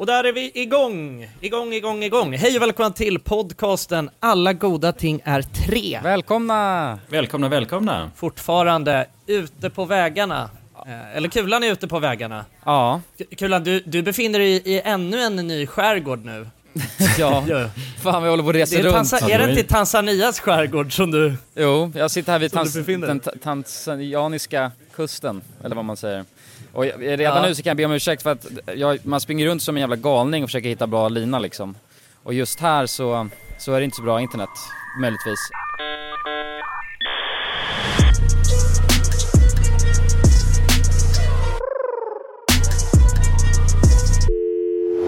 Och där är vi igång! Igång, igång, igång! Hej och välkomna till podcasten Alla goda ting är tre. Välkomna! Välkomna, välkomna! Fortfarande ute på vägarna. Eh, Eller Kulan är ute på vägarna. Ja, K- Kulan, du, du befinner dig i, i ännu en ny skärgård nu. ja. Ja. Fan vi håller på att Det resa är, runt. Tansa- är det inte Tanzanias skärgård som du... Jo, jag sitter här vid Som du tans befinner den ta- tanzanianiska kusten, eller vad man säger. Och jag, redan Ja. nu så kan jag be om ursäkt för att jag, man springer runt som en jävla galning och försöker hitta bra lina liksom. Och just här så, så är det inte så bra internet, möjligtvis.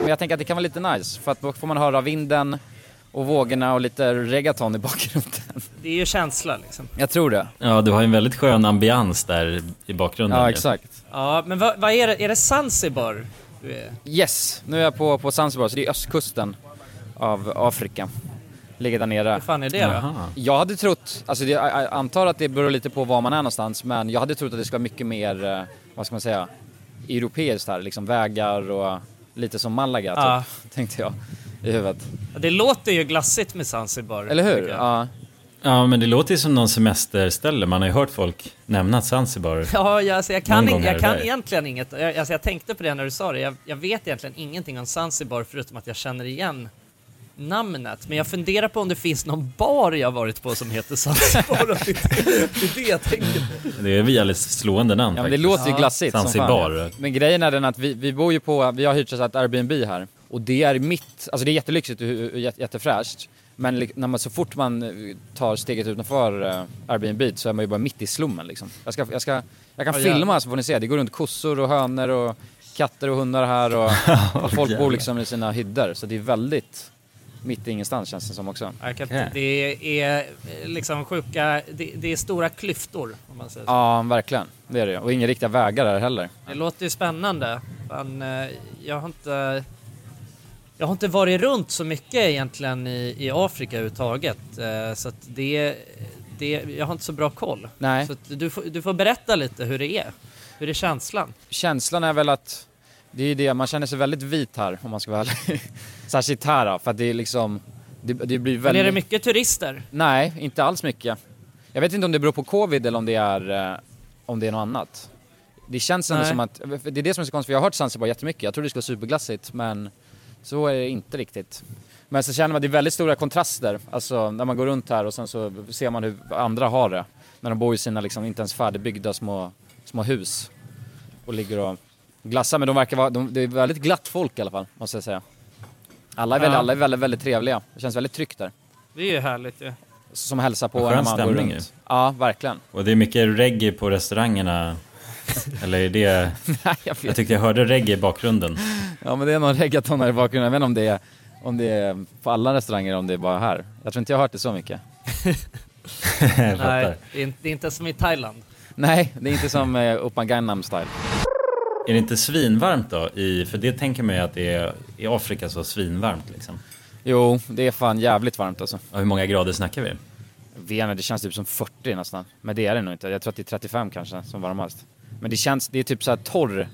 Men jag tänker att det kan vara lite nice, för att då får man höra vinden och vågorna och lite reggaeton i bakgrunden. Det är ju känsla liksom. Jag tror det. Ja, du har ju en väldigt skön ambians där i bakgrunden. Ja, ju. exakt. Ja, men vad, vad är det? Är det Zanzibar? du är? Yes, nu är jag på, på Zanzibar, så det är östkusten av Afrika. Ligger där nere. Hur fan är det då? Jag hade trott, alltså det, jag antar att det beror lite på var man är någonstans, men jag hade trott att det skulle vara mycket mer, eh, vad ska man säga, europeiskt här, liksom vägar och lite som Malaga Ja. typ, tänkte jag i huvudet. Det låter ju glassigt med Zanzibar. Eller hur? Ja. Ja, men det låter ju som någon semesterställe. Man har ju hört folk nämna Zanzibar. Ja, jag, alltså, jag kan, jag kan egentligen inget. Jag, alltså, jag tänkte på det när du sa det. Jag, jag vet egentligen ingenting om Zanzibar förutom att jag känner igen namnet. Men jag funderar på om det finns någon bar jag varit på som heter Zanzibar. Det, det är det jag tänker på. Det är ett väldigt slående namn Ja men det faktiskt. låter ju glassigt som Zanzibar. fan. Men grejen är den att vi, vi bor ju på, vi har hyrt ett Airbnb här. Och det är mitt, alltså det är jättelyxigt och och jätte- jättefräscht. Men när man, så fort man eh, tar steget utanför uh, Airbnb så är man ju bara mitt i slummen liksom. Jag, ska, jag, ska, jag kan Ja, filma så får ni se, det går runt kossor och hönor och katter och hundar här och, och folk bor liksom i sina hyddor. Så det är väldigt mitt i ingenstans känns det som också. Okej. Det är eh, liksom sjuka, det, det är stora klyftor om man säger så. Ja, verkligen. Det är det. Och inga riktiga vägar här heller. Det låter ju spännande. Fan, eh, jag har inte... Jag har inte varit runt så mycket egentligen i, i Afrika överhuvudtaget. Eh, så att det, det... Jag har inte så bra koll. Nej. Så du, får, du får berätta lite hur det är. Hur är känslan? känslan är väl att det är ju det, man känner sig väldigt vit här om man ska vara ärlig. Särskilt här då, för att det är liksom, det, det blir väldigt... är det mycket turister? Nej, inte alls mycket. Jag vet inte om det beror på covid eller om det är, eh, om det är något annat. Det känns ändå som att, det är det som är så konstigt, för jag har hört Zanzibar jättemycket, jag trodde det skulle vara superglassigt men så är det inte riktigt. Men så känner man att det är väldigt stora kontraster, alltså när man går runt här och sen så ser man hur andra har det. När de bor i sina liksom inte ens färdigbyggda små, små hus och ligger och glassar. Men de verkar vara, de, det är väldigt glatt folk i alla fall, måste jag säga. Alla är, väldigt, Ja. alla är väldigt, väldigt trevliga. Det känns väldigt tryggt där. Det är ju härligt ju. Som hälsar på när man går stämning runt. ju. Ja, verkligen. Och det är mycket reggae på restaurangerna. Eller är det... Nej, jag Jag vet. tyckte jag hörde reggae i bakgrunden. Ja, men det är någon reggaeton här i bakgrunden. Jag vet inte om det är, om det är på alla restauranger eller om det är bara här. Jag tror inte jag har hört det så mycket. Nej, det är, inte- som i Thailand. Nej, det är inte som eh, Gangnam style. Är det inte svinvarmt då? I, för det tänker man ju att det är i Afrika så svinvarmt liksom. Jo, det är fan jävligt varmt alltså. Och hur många grader snackar vi? Vene, det känns typ som 40 nästan. Men det är det nog inte. Jag tror att det är 35 kanske som varmast. Men det känns, det är typ så här torr.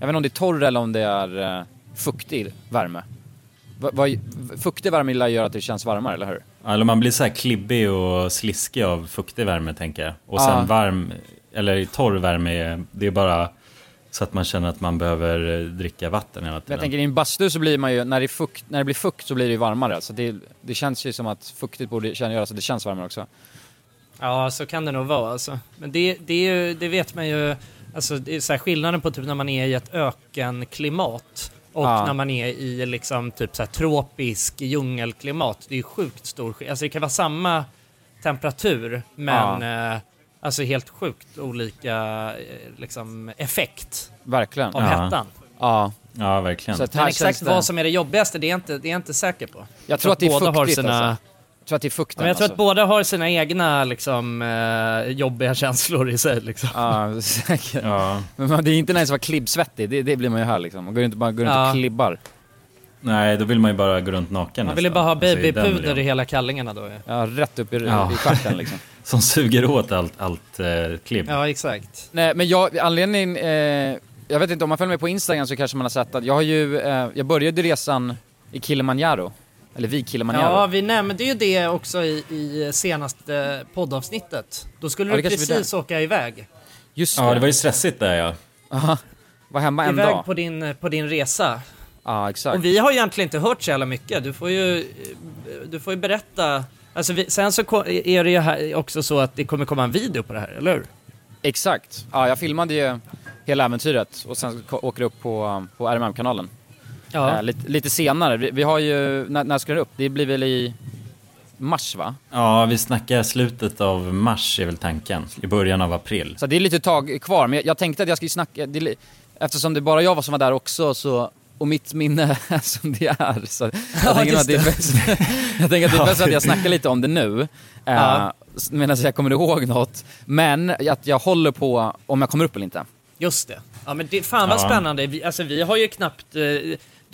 Jag vet inte om det är torr eller om det är uh, fuktig värme. Va, va, fuktig värme göra att det känns varmare, eller hur? Eller man blir så här klibbig och sliskig av fuktig värme tänker jag. Och sen Ja. varm, eller torr värme, är- det är bara så att man känner att man behöver eh, dricka vatten hela tiden. jag tänker i en bastu så blir man ju, när det, fukt, när det blir fukt så blir det ju varmare. Så det, det känns ju som att fuktigt borde känna göra så att det känns varmare också. Ja, så kan det nog vara alltså. Men det, det, är ju, det vet man ju, alltså det är så här skillnaden på typ när man är i ett ökenklimat och Ja. när man är i liksom typ så här tropisk djungelklimat. Det är ju sjukt stor skillnad. Alltså det kan vara samma temperatur men eh, alltså helt sjukt olika eh, liksom effekt Verkligen. av Ja. hettan. Ja. Ja, verkligen. Så att Men exakt det, vad som är det jobbigaste, det är inte, det är jag inte säker på. Jag tror att det är båda har fuktigt sina, alltså. Jag tror att det är fukten Men jag tror alltså. att båda har sina egna liksom, eh, jobbiga känslor i sig. Liksom. Ja, säkert. Ja, Men man, det är inte nice att vara klibbsvettig, det, det blir man ju här liksom. Man går inte bara går runt Ja. och klibbar. nej, då vill man ju bara gå runt naken Man vill ju bara ha Alltså, i babypuder i hela kallingarna då. Ja, rätt upp i, Ja. i stjärten liksom. Som suger åt allt, allt eh, klibb. Ja, exakt. Nej, men jag, anledningen, eh, jag vet inte, om man följer med på Instagram så kanske man har sett att jag har ju, eh, jag började resan i Kilimanjaro. Eller vid Kilimanjaro. Ja, vi nämnde ju det också i, i senaste poddavsnittet. Då skulle Ja, du det vi precis åka iväg. Just Ja, det var ju stressigt där ja. Aha. Var hemma en Iväg dag. på din, på din resa. Ja, exakt. Och vi har ju egentligen inte hört så jävla mycket. Du får ju, du får ju berätta. Alltså vi, sen så är det ju här också så att det kommer komma en video på det här, eller hur? Exakt. Ja, jag filmade ju hela äventyret och sen åker upp på, på RMM-kanalen. Ja. Eh, lite, lite senare. Vi, vi har ju, när, när ska det upp? Det blir väl i mars va? Ja, vi snackar slutet av mars är väl tanken. I början av april. Så det är lite tag kvar, men jag, jag tänkte att jag skulle snacka, det, eftersom det bara jag var som var där också så och mitt minne är som det är. Så jag, Ja, tänker just att det är bäst, jag tänker att det är bäst att jag snackar lite om det nu. Eh, Ja. s- Medan jag kommer ihåg något. Men att jag håller på om jag kommer upp eller inte. Just det. Ja men det, fan vad Ja. spännande. Vi, alltså vi har ju knappt... Eh,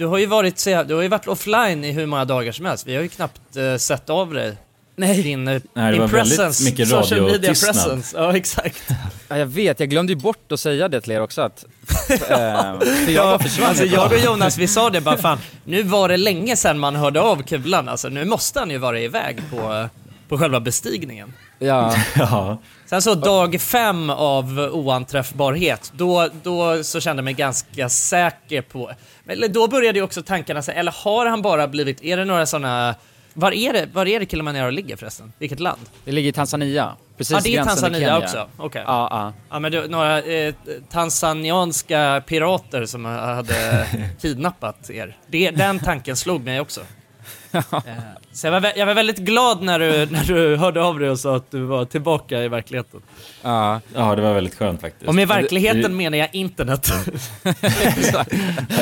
du har ju varit du har ju varit offline i hur många dagar som helst. Vi har ju knappt eh, sett av dig. Nej. Din, eh, Nej, det din var väldigt presence. mycket social media presence. Ja exakt. Ja, jag vet, jag glömde ju bort att säga det till er också att... eh, för jag Alltså jag och Jonas vi sa det bara fan, nu var det länge sedan man hörde av Kulan alltså. Nu måste han ju vara iväg på, på själva bestigningen. Ja, Ja, Sen så dag fem av oanträffbarhet, då, då så kände jag mig ganska säker på... Eller då började ju också tankarna säga, eller har han bara blivit, är det några sådana... Var är det, var är det Kilimanjaro ligger förresten? Vilket land? det ligger i Tanzania. Precis Ja, det är Tanzania också. Okej. Ja, ja. Ja, men det, några eh, tanzanianska pirater som hade kidnappat er. Det, den tanken slog mig också. Eh, Så jag var, jag var väldigt glad när du, när du hörde av dig och sa att du var tillbaka i verkligheten. ja. ja det var väldigt skönt faktiskt. Och med verkligheten Det- menar jag internet.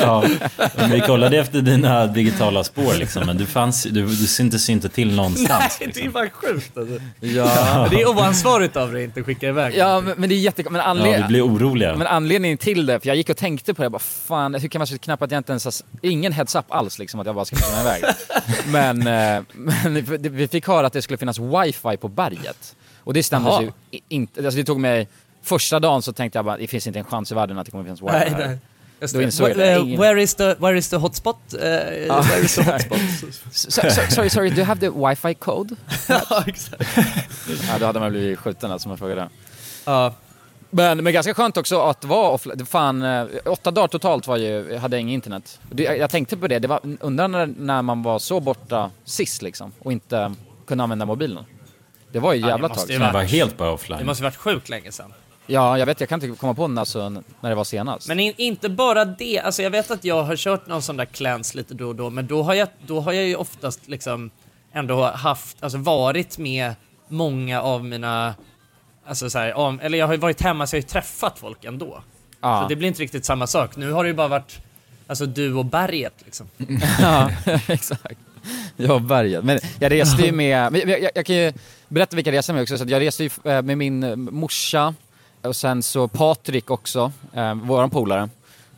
Ja, vi kollade efter dina digitala spår liksom, men du fanns du, du syntes inte till någonstans. det är Liksom. bara sjukt alltså. ja. Det är oansvarigt av dig att inte skicka iväg. Ja, men, men det är jättekonstigt. Men, anled... Ja, vi blev oroliga. men anledningen till det, för jag gick och tänkte på det, jag bara fan, hur kan man så knappt att jag inte ens. Ingen heads up alls liksom att jag bara ska komma iväg. Men, eh, men vi fick höra att det skulle finnas wifi på berget. Och det stämde ju inte, alltså det tog mig, första dagen så tänkte jag bara, det finns inte en chans i världen att det kommer finnas wifi Nej, här. nej. Just Då det. insåg jag det. Where, is the, where is the hotspot? Eh, where is the hotspot? So, so, sorry, sorry, do you have the wifi code? ja, exakt. Ja, då hade man blivit skjuten alltså, om man frågade. Ja. Men, men ganska skönt också att vara offline. Fan, eh, åtta dagar totalt var ju, hade jag inget internet. Det, jag, tänkte på det, det var undrar när, när man var så borta sist liksom och inte kunde använda mobilen. Det var ju Ja, det jävla måste tag. Man var helt bara Det offline. måste varit sjukt länge sedan. Ja, jag vet, jag kan inte komma på när, alltså, när det var senast. Men in, inte bara det, alltså jag vet att jag har kört någon sån där clans lite då och då, men då har jag, då har jag ju oftast liksom ändå haft, alltså varit med många av mina, alltså så här, om, eller jag har ju varit hemma så jag har ju träffat folk ändå. ja. Så det blir inte riktigt samma sak. Nu har det ju bara varit, alltså du och berget liksom. ja, exakt. Ja, berget. Men jag reste ju med, jag, jag, jag kan ju berätta vilka jag reste med också. Så jag reste ju eh, med min eh, morsa och sen så Patrik också, eh, våran polare,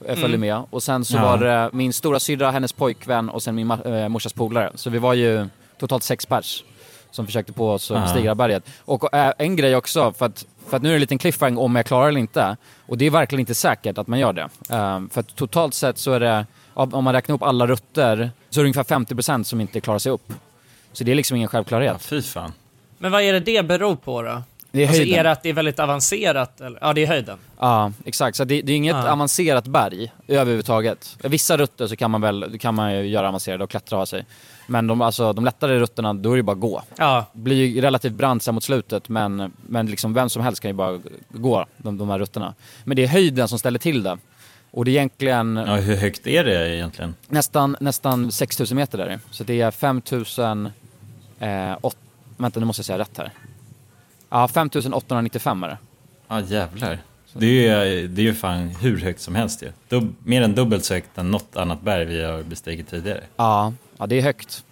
eh, följde med. Och sen så Ja. var det min stora syrra, hennes pojkvän och sen min ma- morsas polare. Så vi var ju totalt sex pers som försökte på oss att Ja. bestiga berget. Och eh, en grej också, för att, för att nu är det en liten cliffhanger om jag klarar eller inte. Och det är verkligen inte säkert att man gör det. Eh, för att totalt sett så är det, om man räknar upp alla rutter, så är det ungefär 50% som inte klarar sig upp. Så det är liksom ingen Ja, självklarhet. fy fan. Men vad är det det beror på då? Det är Alltså höjden. är det att det är väldigt avancerat? Eller? Ja, det är höjden. Ja, exakt. Så det, det är inget Ja. avancerat berg överhuvudtaget. Vissa rutter så kan man väl kan man ju göra avancerade och klättra av sig. Men de, alltså, de lättare rutterna, då är det bara att gå. Ja, blir ju relativt brant sen mot slutet, men, men liksom vem som helst kan ju bara gå de, de här rutterna. Men det är höjden som ställer till det. Och det är egentligen Ja, hur högt är det egentligen? nästan, nästan 6000 meter där. Så det är 5000... Eh, åt, vänta, nu måste jag säga rätt här. Ja, 5895 är det. Ja, jävlar. Det är ju det är ju fan hur högt som helst ju. Dub, mer än dubbelt så högt än något annat berg vi har bestigit tidigare. Ja, ja det är högt.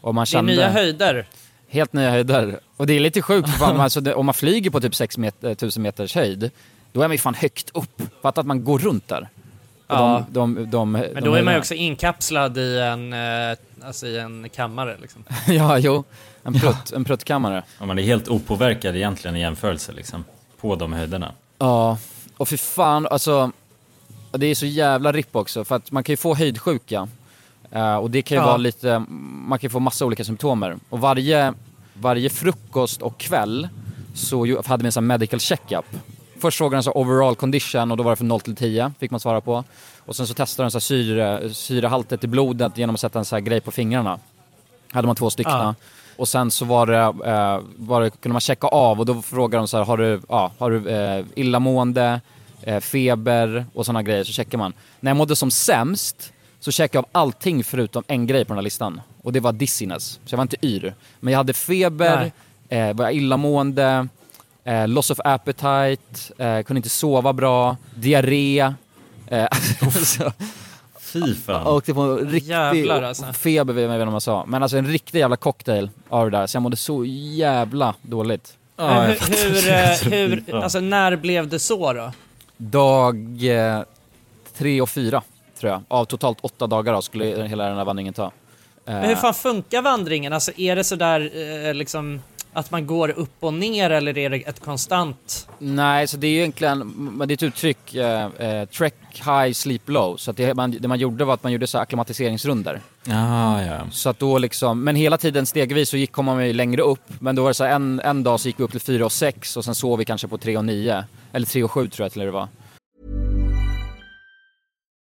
Och man det är kände... nya höjder. Helt nya höjder. Och det är lite sjukt, för fan, alltså det, om man flyger på typ 6000 meters höjd, då är man ju fan högt upp. Fatta att man går runt där. Och Ja. de, de, de, Men de då är man ju också inkapslad i en, eh, alltså i en kammare liksom. ja, jo. En, prutt, en pruttkammare. Och man är helt opåverkad egentligen i jämförelse liksom. På de höjderna. Ja, och för fan, alltså... Ja, Det är så jävla ripp också för att man kan ju få höjdsjuka. Eh, och det kan ju Ja. vara lite, man kan ju få massa olika symptomer. Och varje, varje frukost och kväll så hade vi en sån här medical checkup. Först frågade de så overall condition och då var det från 0 till 10, fick man svara på. Och sen så testade de så här syre, syrehaltet i blodet genom att sätta en sån här grej på fingrarna. Hade man två stycken. Ja. Och sen så var det, eh, var det, kunde man checka av och då frågade de så här, har du, ja, har du eh, illamående, eh, feber och sådana grejer, så checkar man. När jag mådde som sämst så checkade jag av allting förutom en grej på den här listan. Och det var dizziness. Så jag var inte yr. Men jag hade feber, eh, var jag illamående, eh, loss of appetite, eh, kunde inte sova bra, diarré. Eh, så, Fy fan. jag åkte på en riktig Jävlar, alltså. feber, vet jag inte vad man sa. Men alltså en riktig jävla cocktail av det där. Så jag mådde så jävla dåligt. Ja, hur, hur, eh, hur, alltså när blev det så då? Dag eh, tre och fyra, tror jag. Av totalt åtta dagar då, skulle hela den här vandringen ta. Eh, Men hur fan funkar vandringen? Alltså är det sådär eh, liksom att man går upp och ner eller är det ett konstant? Nej, så det är ju egentligen, men det är ett uttryck, eh, eh, trek high, sleep low. Så att det, man, det man gjorde var att man gjorde så akklimatiseringsrunder. Ja, ja. Så att då liksom, men hela tiden stegvis så gick, kom man ju längre upp. Men då var det så här, en, en dag så gick vi upp till fyra och sex och sen sov vi kanske på tre och nio. Eller tre och sju tror jag till det var.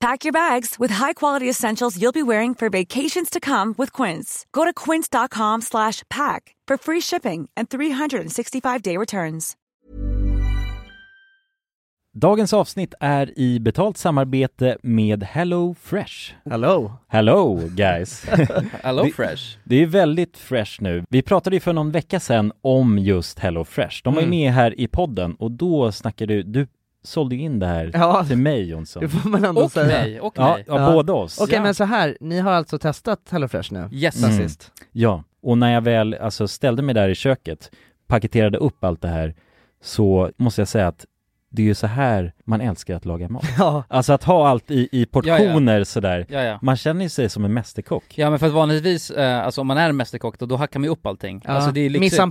Pack your bags with high-quality essentials you'll be wearing for vacations to come with Quince. Go to quince.com slash pack for free shipping and 365-day returns. Dagens avsnitt är i betalt samarbete med Hello Fresh. Hello! Hello guys! Hello Det- Fresh! Det är väldigt fresh nu. Vi pratade ju för någon vecka sedan om just Hello Fresh. De var ju Mm. med här i podden och då snackade du, du sålde ju in det här Ja, till mig Jonsson. det får man ändå Och säga. mig, och Ja, mig. ja, Ja. båda oss. Okej Ja. men så här, ni har alltså testat HelloFresh nu? Yes. Mm. sist? Ja, och när jag väl alltså ställde mig där i köket, paketerade upp allt det här, så måste jag säga att det är ju så här man älskar att laga mat. Ja, Alltså att ha allt i, i portioner sådär. Ja, ja. Man känner ju sig som en mästerkock. Ja men för att vanligtvis, eh, alltså om man är en mästerkock då, då hackar man ju upp allting. ja. Alltså det är lyxigt. Mise en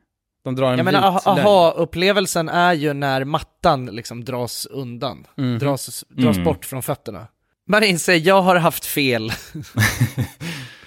De drar en Jag menar aha-upplevelsen är ju när mattan liksom dras undan, Mhm. dras, dras Mm. bort från fötterna. Man inser, jag har haft fel.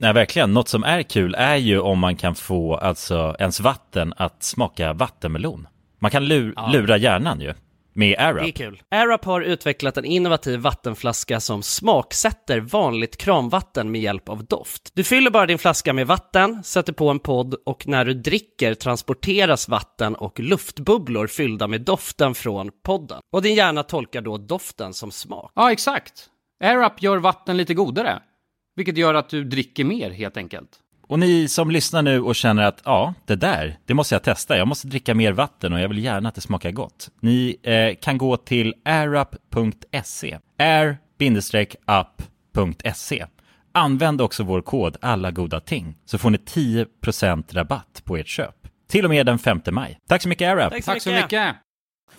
Nej, verkligen. Något som är kul är ju om man kan få alltså ens vatten att smaka vattenmelon. Man kan lur, Ja. lura hjärnan ju med Det är AirUp. kul. AirUp har utvecklat en innovativ vattenflaska som smaksätter vanligt kranvatten med hjälp av doft. Du fyller bara din flaska med vatten, sätter på en podd och när du dricker transporteras vatten och luftbubblor fyllda med doften från podden. Och din hjärna tolkar då doften som smak. Ja, exakt. AirUp gör vatten lite godare. Vilket gör att du dricker mer helt enkelt. Och ni som lyssnar nu och känner att ja, det där, det måste jag testa. Jag måste dricka mer vatten och jag vill gärna att det smakar gott. Ni eh, kan gå till airup.se. air-up.se. Använd också vår kod alla goda ting så får ni 10% rabatt på ert köp. Till och med den 5 maj. Tack så mycket AirUp! Tack så mycket!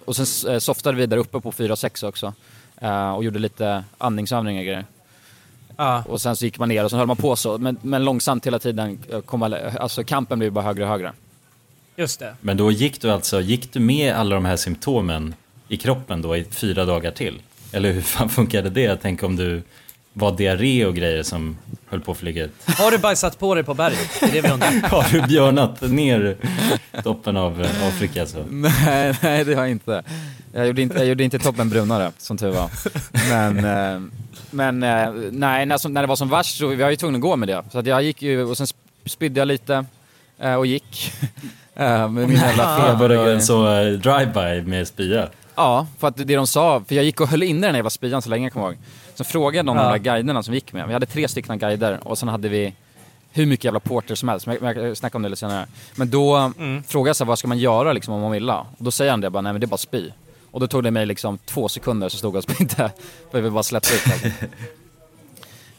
Och sen eh, softade vi där uppe på 4-6 också. eh, och gjorde lite andningsövningar och grejer. Ja. Och sen så gick man ner och så höll man på så. Men, men långsamt hela tiden kom man, alltså kampen blev bara högre och högre. Just det. Men då gick du alltså, gick du med alla de här symptomen i kroppen då i fyra dagar till? Eller hur fan funkade det? Jag tänker om du var diarré och grejer som höll på att flyga ut. Har du bajsat på dig på berget? Det är det vi undrar. Har du björnat ner toppen av eh, Afrika så? nej, nej det har jag inte. Jag gjorde inte, jag gjorde inte toppen brunare, som tur var. Men, eh, men eh, nej, när, när det var som värst så vi var ju tvungna att gå med det. Så att jag gick ju och sen sp- spydde jag lite och gick. Med min jävla Jag feber. började en så drive-by med spya. Ja, för att det de sa, för jag gick och höll inne den här jävla spyan så länge jag kommer ihåg. Så frågade de Ja. de där guiderna som vi gick med, vi hade tre stycken guider och sen hade vi hur mycket jävla porter som helst, men jag, snackar om det lite senare. Men då Mm. frågade jag så här, vad ska man göra liksom om man vill Och då säger han det bara, nej men det är bara spy. Och då tog det mig liksom två sekunder så stod jag och spydde, för vill bara släppa ut alltså.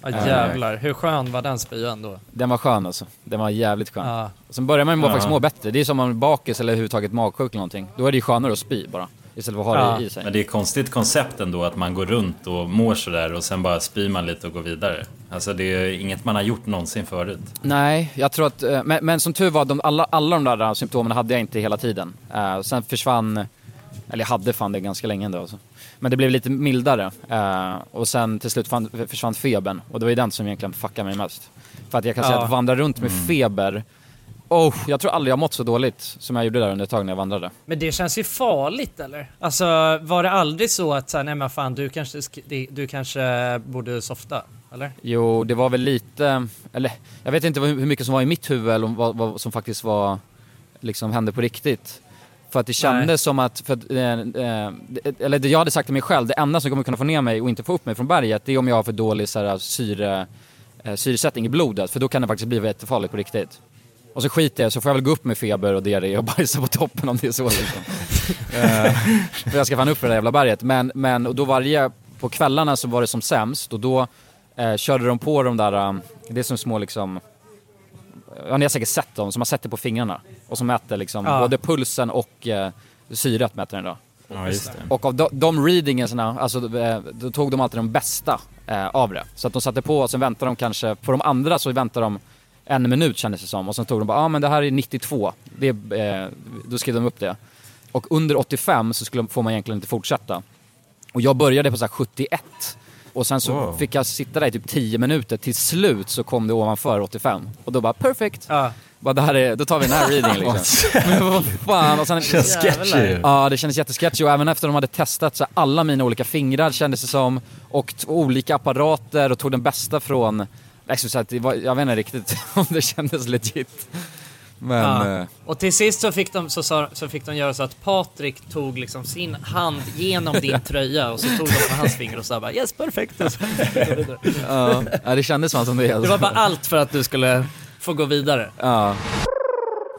Ja, jävlar, hur skön var den spyan då? Den var skön alltså, den var jävligt skön. Ja. Och sen börjar man ju bara Ja. faktiskt må bättre, det är som om man är bakis eller överhuvudtaget magsjuk eller någonting. Då är det ju skönare att spy bara, istället för att ha Ja. det i sig. Men det är konstigt koncept ändå att man går runt och mår sådär och sen bara spyr man lite och går vidare. Alltså det är inget man har gjort någonsin förut. Nej, jag tror att, eh, men, men som tur var, de, alla, alla de där symptomen hade jag inte hela tiden. Uh, sen försvann, eller jag hade fan det ganska länge ändå alltså. Men det blev lite mildare. eh, och sen till slut fann, försvann febern. Och det var ju den som egentligen fuckade mig mest. För att jag kan säga Ja. att vandra runt med feber, oh, jag tror aldrig jag mått så dåligt som jag gjorde där under ett tag när jag vandrade. Men det känns ju farligt eller? Alltså var det aldrig så att såhär, nej men fan du kanske, du kanske borde softa? Eller? Jo, det var väl lite, eller jag vet inte hur mycket som var i mitt huvud eller vad, vad som faktiskt var, liksom hände på riktigt. För att det kändes som att, för att, eh, eh, eller det jag hade sagt till mig själv, det enda som kommer kunna få ner mig och inte få upp mig från berget, det är om jag har för dålig så här, syre, eh, syresättning i blodet, för då kan det faktiskt bli jättefarligt på riktigt. Och så skiter jag så får jag väl gå upp med feber och diarré och bajsa på toppen om det är så liksom. Eh, för jag ska fan upp för det där jävla berget. Men, men och då varje, på kvällarna så var det som sämst och då eh, körde de på de där, eh, det är som små liksom, ja ni har säkert sett dem, som har sett det på fingrarna. Och som mäter liksom Ja. både pulsen och eh, syret mäter den då. Ja, just det. Och av de, de readingarna, alltså eh, då tog de alltid de bästa eh, av det. Så att de satte på och sen väntade de kanske, på de andra så väntade de en minut kändes det som. Och sen tog de bara, ja ah, men det här är 92. Det, är, eh, då skrev de upp det. Och under 85 så skulle, får man egentligen inte fortsätta. Och jag började på så här 71. Och sen så Wow. fick jag sitta där i typ 10 minuter. Till slut så kom det ovanför 85. Och då bara perfect. Bara, det här är, då tar vi den här readingen liksom. Men vad fan. Och sen, Känns sketchy. Ja, det kändes jättesketchy och även efter de hade testat så här, alla mina olika fingrar kändes det som och olika apparater och tog den bästa från, liksom, så att det var, jag vet inte riktigt om det kändes legit. Men, Ja. eh, Och till sist så fick, de, så, sa- så fick de göra så att Patrik tog liksom sin hand genom din tröja och så tog de på hans finger och sa bara yes så- ja, ja, det kändes som det. Det var bara allt för att du skulle få gå vidare. Ja.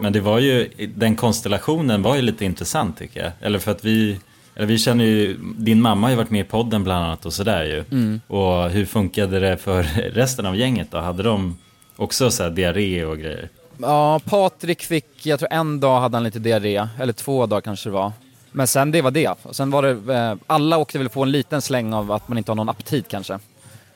Men det var ju, den konstellationen var ju lite intressant tycker jag. Eller för att vi, eller vi känner ju, din mamma har ju varit med i podden bland annat och sådär ju. Mm. Och hur funkade det för resten av gänget då? Hade de också så här diarré och grejer? Ja, Patrik fick, jag tror en dag hade han lite diarré, eller två dagar kanske det var. Men sen det var det. Och sen var det, eh, alla åkte väl på en liten släng av att man inte har någon aptit kanske.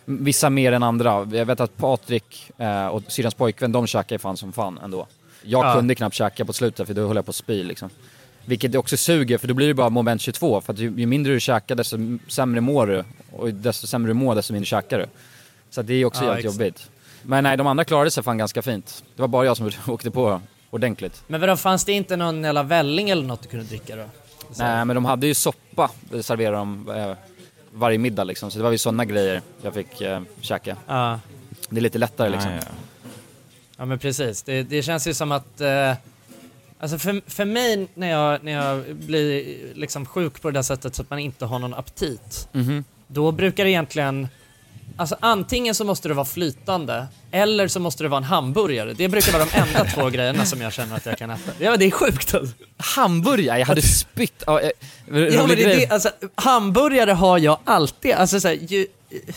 Vissa mer än andra. Jag vet att Patrik eh, och syrrans pojkvän, de käkade fan som fan ändå. Jag Ja. kunde knappt käka på slutet för då höll jag på att spy liksom. Vilket också suger för då blir det bara moment 22 för att ju, ju mindre du käkar desto sämre mår du. Och desto sämre du mår desto mindre käkar du. Så det är också Ja, jävligt jobbigt. Men nej, de andra klarade sig fan ganska fint. Det var bara jag som åkte på ordentligt. Men vadå, fanns det inte någon jävla välling eller något du kunde dricka då? Så- Nej men de hade ju soppa, det serverade de eh, varje middag liksom. Så det var ju sådana grejer jag fick eh, käka. Ja. Det är lite lättare liksom. Ah, ja. Ja men precis, det, det känns ju som att eh, Alltså för, för mig när jag, när jag blir liksom sjuk på det där sättet så att man inte har någon aptit Mhm. Då brukar det egentligen Alltså antingen så måste det vara flytande eller så måste det vara en hamburgare. Det brukar vara de enda två grejerna som jag känner att jag kan äta. Ja det är sjukt alltså. Hamburgare? Jag hade spytt. Ja, eh, Ja, men det, det, alltså, hamburgare har jag alltid, alltså så här, ju,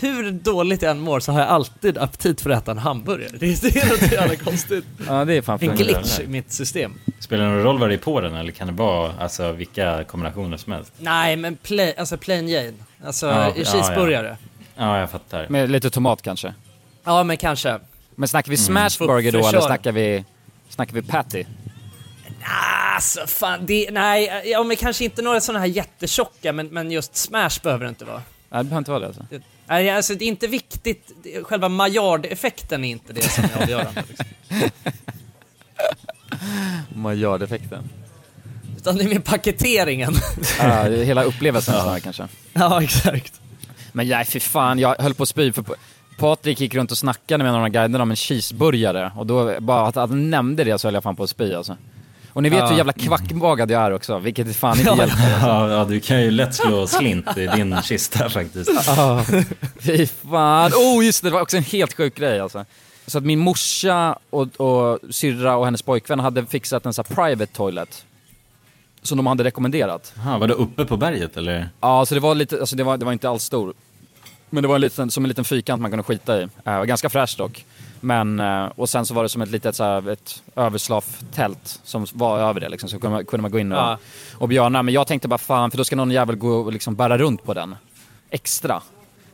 hur dåligt jag än mår så har jag alltid aptit för att äta en hamburgare. Det, det är något så jävla konstigt. Ja det är fan En glitch i mitt system. Spelar det någon roll vad det är på den eller kan det vara alltså, vilka kombinationer som helst? Nej men play, alltså plain Jane. Alltså Ja, ja, cheeseburgare. Ja, jag fattar. Med lite tomat kanske. Ja men kanske. Men snackar vi Mm. smashburger då För- eller snackar vi, snackar vi patty? Alltså fan, det, nej, ja men kanske inte några sådana här jättetjocka men, men just smash behöver det inte vara. Nej det behöver inte vara det alltså. Det, nej, alltså det är inte viktigt, själva Maillard-effekten är inte det som är avgörande. Liksom. Maillard-effekten. Utan det är med paketeringen. Ja, hela upplevelsen Ja. snarare kanske. ja exakt. Men nej för fan, jag höll på att spy för Patrik gick runt och snackade med några guider om en cheeseburgare och då, bara att han nämnde det så höll jag fan på att spy alltså. Och ni vet Ja. hur jävla kvackmagad jag är också, vilket fan inte hjälper. Ja, ja, du kan ju lätt slå slint i din kista faktiskt. Ja, fy fan. Oh just det, det var också en helt sjuk grej alltså. Så att min morsa och, och syrra och hennes pojkvän hade fixat en sån här private toilet. Som de hade rekommenderat. Aha, var det uppe på berget eller? Ja, så det var lite, alltså det var, det var inte alls stor. Men det var en liten, som en liten fyrkant man kunde skita i. Uh, ganska fräscht dock. Men, eh, och sen så var det som ett litet så här, ett överslaftält som var över det liksom, så kunde man, kunde man gå in och, Ja. och björna. Men jag tänkte bara fan, för då ska någon jävel gå och liksom bära runt på den. Extra.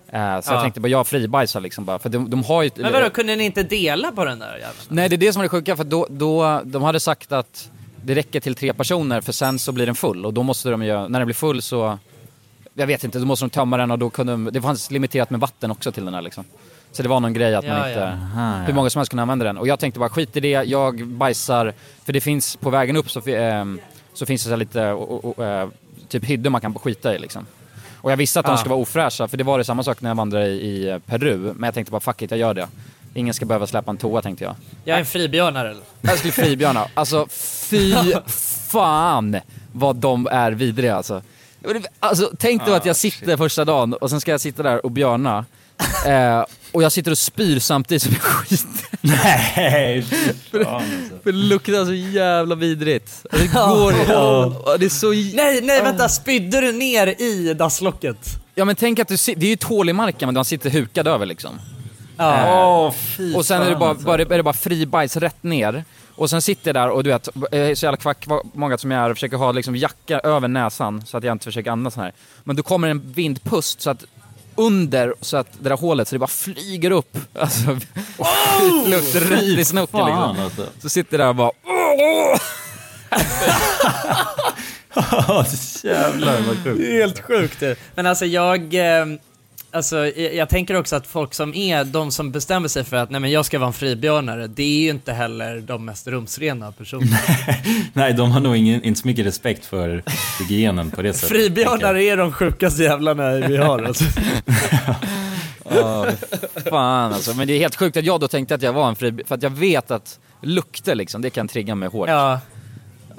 Eh, så jag Ja. tänkte bara, jag fribajsar liksom bara. För de, de har ju... Men vadå, kunde ni inte dela på den där jäveln? Nej, det är det som är det sjuka, för då, då, de hade sagt att det räcker till tre personer för sen så blir den full och då måste de ju, när den blir full så, jag vet inte, då måste de tömma den och då kunde de, det fanns limiterat med vatten också till den här liksom. Så det var någon grej att man Ja, inte, ja. Aha, hur många som helst kunde använda den. Och jag tänkte bara skit i det, jag bajsar, för det finns på vägen upp så, ehm, så finns det så här lite, o- o- eh, typ hyddor man kan skita i liksom. Och jag visste att de skulle vara ofräscha, för det var det samma sak när jag vandrade i, i eh, Peru. Men jag tänkte bara fuck it, jag gör det. Ingen ska behöva släppa en toa tänkte jag. Jag är en fribjörnare eller? Jag skulle fribjörna. Alltså fy fan vad de är vidriga alltså. Alltså tänk då Ah, att jag sitter första dagen och sen ska jag sitta där och björna. Eh, och jag sitter och spyr samtidigt som jag skiter. Nej, för, för det luktar så jävla vidrigt. Det går ja. Det är så... Nej, nej vänta, spydde du ner i dasslocket? Ja men tänk att du si- det är ju ett hål i marken men man sitter hukad över liksom. Ja. Eh, Åh, fy och sen är det bara, alltså. bara, är det bara fri bajs rätt ner. Och sen sitter jag där och du vet, är så jävla kvack många som jag är och försöker ha liksom jacka över näsan så att jag inte försöker andas så här. Men då kommer en vindpust så att under så att det där hålet så det bara flyger upp. Alltså, och skitlukt rätt i snoken liksom. alltså. Så sitter jag där och bara Jävlar vad sjukt. Det är helt sjukt det. Men alltså jag, eh, alltså jag, jag tänker också att folk som är de som bestämmer sig för att nej men jag ska vara en fribjörnare, det är ju inte heller de mest rumsrena personerna. Nej, de har nog ingen, inte så mycket respekt för hygienen på det sättet. Fribjörnare är de sjukaste jävlarna vi har alltså. Ja, fan alltså. Men det är helt sjukt att jag då tänkte att jag var en fri... För att jag vet att lukter liksom, det kan trigga mig hårt. Ja,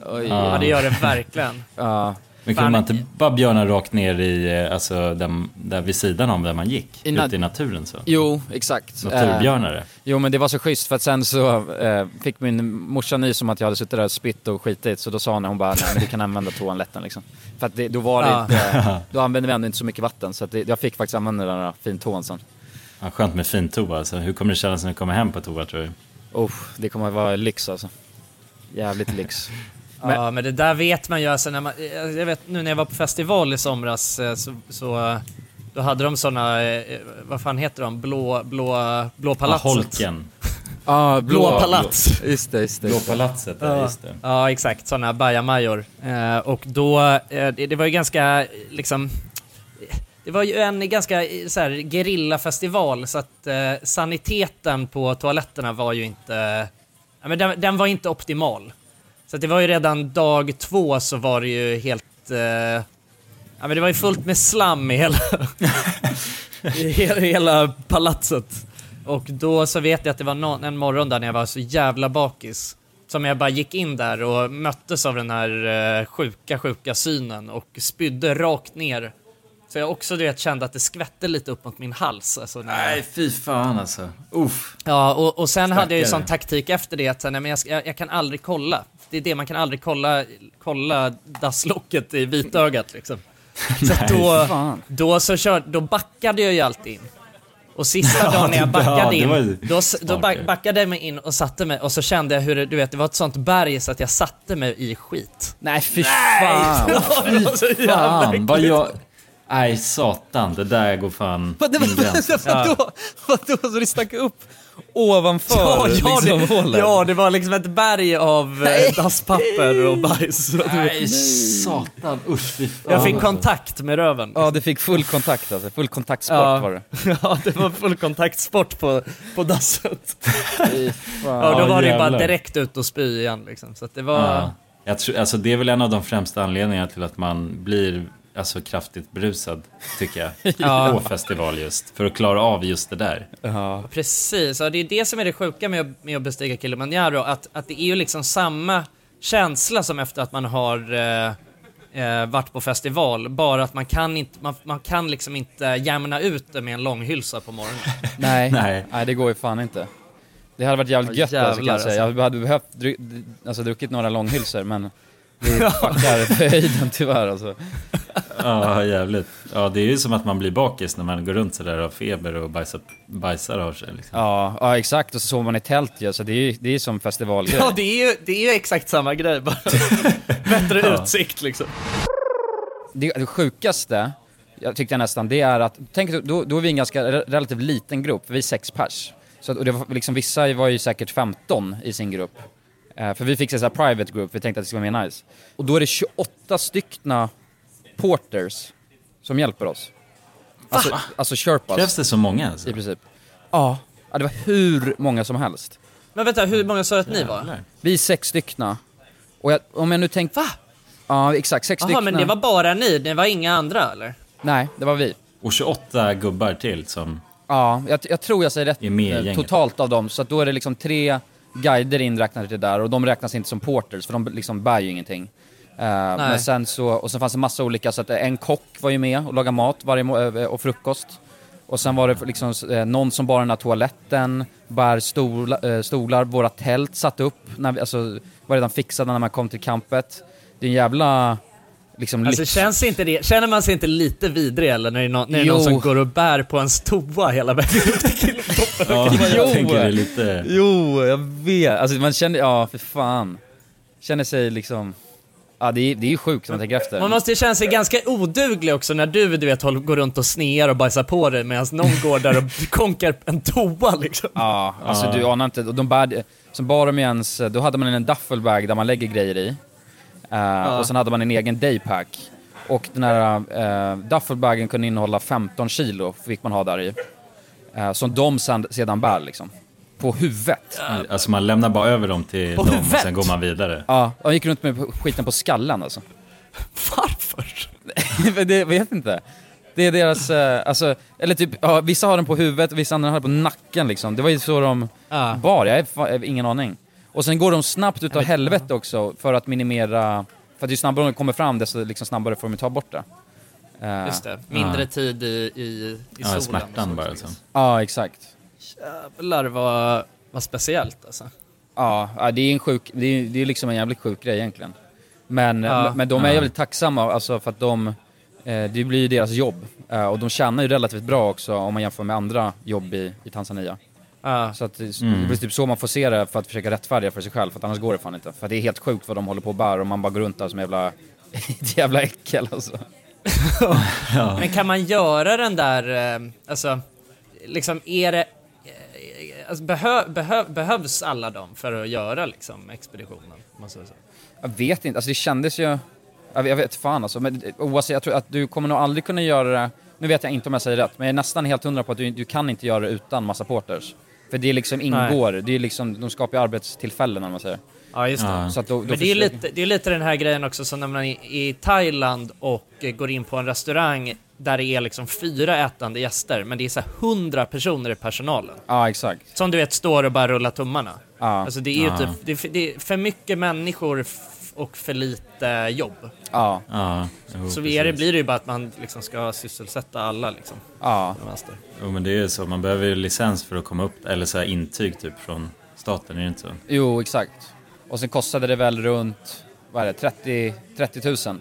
Oj. ja det gör det verkligen. Ja. Men kunde man inte bara björna rakt ner i, eh, alltså där, där vid sidan om där man gick? I ute i naturen så? Jo, exakt. Naturbjörnare? Eh, jo men det var så schysst för att sen så eh, fick min morsa nys om att jag hade suttit där och spytt och skitit så då sa hon, hon bara nej men du kan använda toaletten liksom. För att det, då var det inte, då använde vi ändå inte så mycket vatten så att det, jag fick faktiskt använda den där fintån sen. Ja, skönt med fin toa. Alltså, hur kommer det kännas när du kommer hem på toa tror du? Oh, det kommer att vara lyx alltså. Jävligt lyx. Men- Ja, men det där vet man ju. Alltså, när man, jag vet nu när jag var på festival i somras eh, så, så eh, då hade de såna, eh, vad fan heter de, blå, blå, blå Ja, palatset. holken. Ah, Blå palats. Just det, just det. Blå palatset, ja. just det. Ja, exakt. Sådana bajamajor. Eh, och då, eh, det, det var ju ganska, liksom, det var ju en ganska så här, gerillafestival så att eh, saniteten på toaletterna var ju inte, ja, men den, den var inte optimal. Så det var ju redan dag två så var det ju helt, eh, ja men det var ju fullt med slam i hela, i hela, hela palatset. Och då så vet jag att det var någon, en morgon där när jag var så jävla bakis. Som jag bara gick in där och möttes av den här eh, sjuka, sjuka synen och spydde rakt ner. Så jag också du vet, kände att det skvätte lite upp mot min hals. Alltså, när. Nej, fy fan alltså. Uff. Ja, och, och sen hade jag ju Stackare. sån taktik efter det att så, nej, men jag, jag, jag kan aldrig kolla. Det är det, man kan aldrig kolla, kolla dasslocket i vitögat liksom. Så då, då, så kör, då backade jag ju alltid in. Och sista dagen när jag backade in, då, då backade jag mig in och satte mig och så kände jag hur det, du vet, det var ett sånt berg så att jag satte mig i skit. Nej fy fan. jävla Fan, vad jag... Nej, satan. Det där går fan vadå, vadå, så det stack upp ovanför Ja, ja, liksom det, hålen? ja, det var liksom ett berg av eh, dasspapper och bajs. Nej, satan. Usch, fan. Jag fick kontakt med röven. Ja, du fick full kontakt alltså, full kontaktsport Ja. var det. Ja, det var full kontaktsport på, på dasset. Fy fan. Ja, då var det ju bara direkt ut och spy igen liksom. Så att det var... Ja. Jag tror, alltså det är väl en av de främsta anledningarna till att man blir alltså, kraftigt berusad, tycker jag. Ja. På festival just. För att klara av just det där. Ja. Precis, och det är det som är det sjuka med att, med att bestiga Kilimanjaro, att, att det är ju liksom samma känsla som efter att man har eh, eh, varit på festival, bara att man kan, inte, man, man kan liksom inte jämna ut det med en långhylsa på morgonen. Nej. Nej. Nej, det går ju fan inte. Det hade varit jävligt gött alltså, kan jävlar, jag säga. alltså. Jag hade behövt dru alltså, druckit några långhylsor men det fuckar höjden tyvärr alltså. Ja, jävligt. Ja, det är ju som att man blir bakis när man går runt sådär av feber och bajsar, bajsar av sig. Liksom. Ja, ja exakt och så sover man i tält ju, så det är ju det är som festivalgrej. Ja, det är ju, det är ju exakt samma grej, bara bättre Ja. utsikt liksom. det, det sjukaste, jag tyckte jag nästan, det är att, tänk då, då är vi en ganska re- relativt liten grupp, vi är sex pers. Så att, och det var liksom, vissa var ju säkert 15 i sin grupp. Eh, för vi fick en sån här private group, vi tänkte att det skulle vara mer nice. Och då är det 28 styckna porters som hjälper oss. Alltså, alltså sherpas Krävs det så många alltså? i princip. Ja. ja, det var hur många som helst. Men vänta, hur många sa att ni var? Vi är sex styckna. Och jag, om jag nu tänkte... Va? Ja, exakt. Sex Jaha, styckna. men det var bara ni, det var inga andra eller? Nej, det var vi. Och 28 gubbar till som... Ja, jag, jag tror jag säger rätt eh, totalt av dem. Så att då är det liksom tre guider inräknade till det där och de räknas inte som porters för de liksom bär ju ingenting. Men sen så, och sen fanns det massa olika, så att en kock var ju med och lagade mat varje eh, och frukost. Och sen var det liksom eh, någon som bar den här toaletten, bär stola, eh, stolar, våra tält satt upp, när vi, alltså var redan fixade när man kom till campet. Det är en jävla, liksom Alltså känns inte det, känner man sig inte lite vidrig eller när det är, någon, när det är någon Jo. som går och bär på ens toa hela vägen upp till killtoppen? Ja, Jo. jag tänker det är lite... Jo, jag vet. Alltså man känner, ja för fan. Känner sig liksom, ja det är, det är ju sjukt om man tänker efter. Man måste ju känna sig ganska oduglig också när du, du vet, håller- går runt och snear och bajsar på dig medan någon går där och konkar en toa liksom. Ja, alltså Ja. du anar inte. Och De bär, som bar de ens, då hade man en duffelbag där man lägger grejer i. Eh, Och sen hade man en egen daypack. Och den här uh, duffelbagen kunde innehålla 15 kilo, fick man ha där i. Eh, som de sedan bär liksom. På huvudet. Alltså man lämnar bara över dem till På dem och huvudet? sen går man vidare. Ja, de gick runt med skiten på skallen alltså. Varför? Men det, vet inte. Det är deras, eh, alltså, eller typ, ja, vissa har den på huvudet, vissa andra har den på nacken liksom. Det var ju så de Ja. bar, jag har fa- jag har ingen aning. Och sen går de snabbt utav helvete också för att minimera, för att ju snabbare de kommer fram desto liksom snabbare får de ta bort det. Eh, Just det, mindre tid i, i, i Ja, solen. smärtan och så. bara liksom. Ja, exakt. Jävlar vad, vad speciellt alltså. Ja, ja, det är en sjuk, det är, det är liksom en jävligt sjuk grej egentligen. Men, Ja. men de är Ja. jävligt tacksamma alltså för att de, eh, det blir ju deras jobb. Eh, och de tjänar ju relativt bra också om man jämför med andra jobb i, i Tanzania. Ja. Så att det, Mm. det blir typ så man får se det för att försöka rättfärdiga för sig själv, för att annars går det fan inte. För det är helt sjukt vad de håller på och bär och man bara går runt där som jävla, ett jävla äckel alltså. Men kan man göra den där, eh, alltså, liksom är det, alltså, behö, behö, behövs alla dem för att göra liksom expeditionen? man säger så? Jag vet inte, alltså det kändes ju, jag vet, jag vet fan alltså, men oavsett, jag tror att du kommer nog aldrig kunna göra det, nu vet jag inte om jag säger rätt, men jag är nästan helt hundra på att du, du kan inte göra det utan massa porters. För det liksom ingår, det är liksom, de skapar ju arbetstillfällen om man säger. Ja, just det. Ja. Så då, då Men det är, försöker- lite, det är lite den här grejen också som när man är i Thailand och går in på en restaurang där det är liksom fyra ätande gäster, men det är så hundra personer i personalen. Ja, exakt. Som du vet står och bara rullar tummarna. Ja. Alltså det är ju Ja. typ, det är, för- det är för mycket människor och för lite jobb. Ja, Ja, jo, Så är det, blir det ju bara att man liksom ska sysselsätta alla liksom. ja. Jo men det är ju så, man behöver ju licens för att komma upp, eller så här intyg typ från staten, är det inte så? Jo, exakt. Och sen kostade det väl runt, vad är det, 30, 30 000.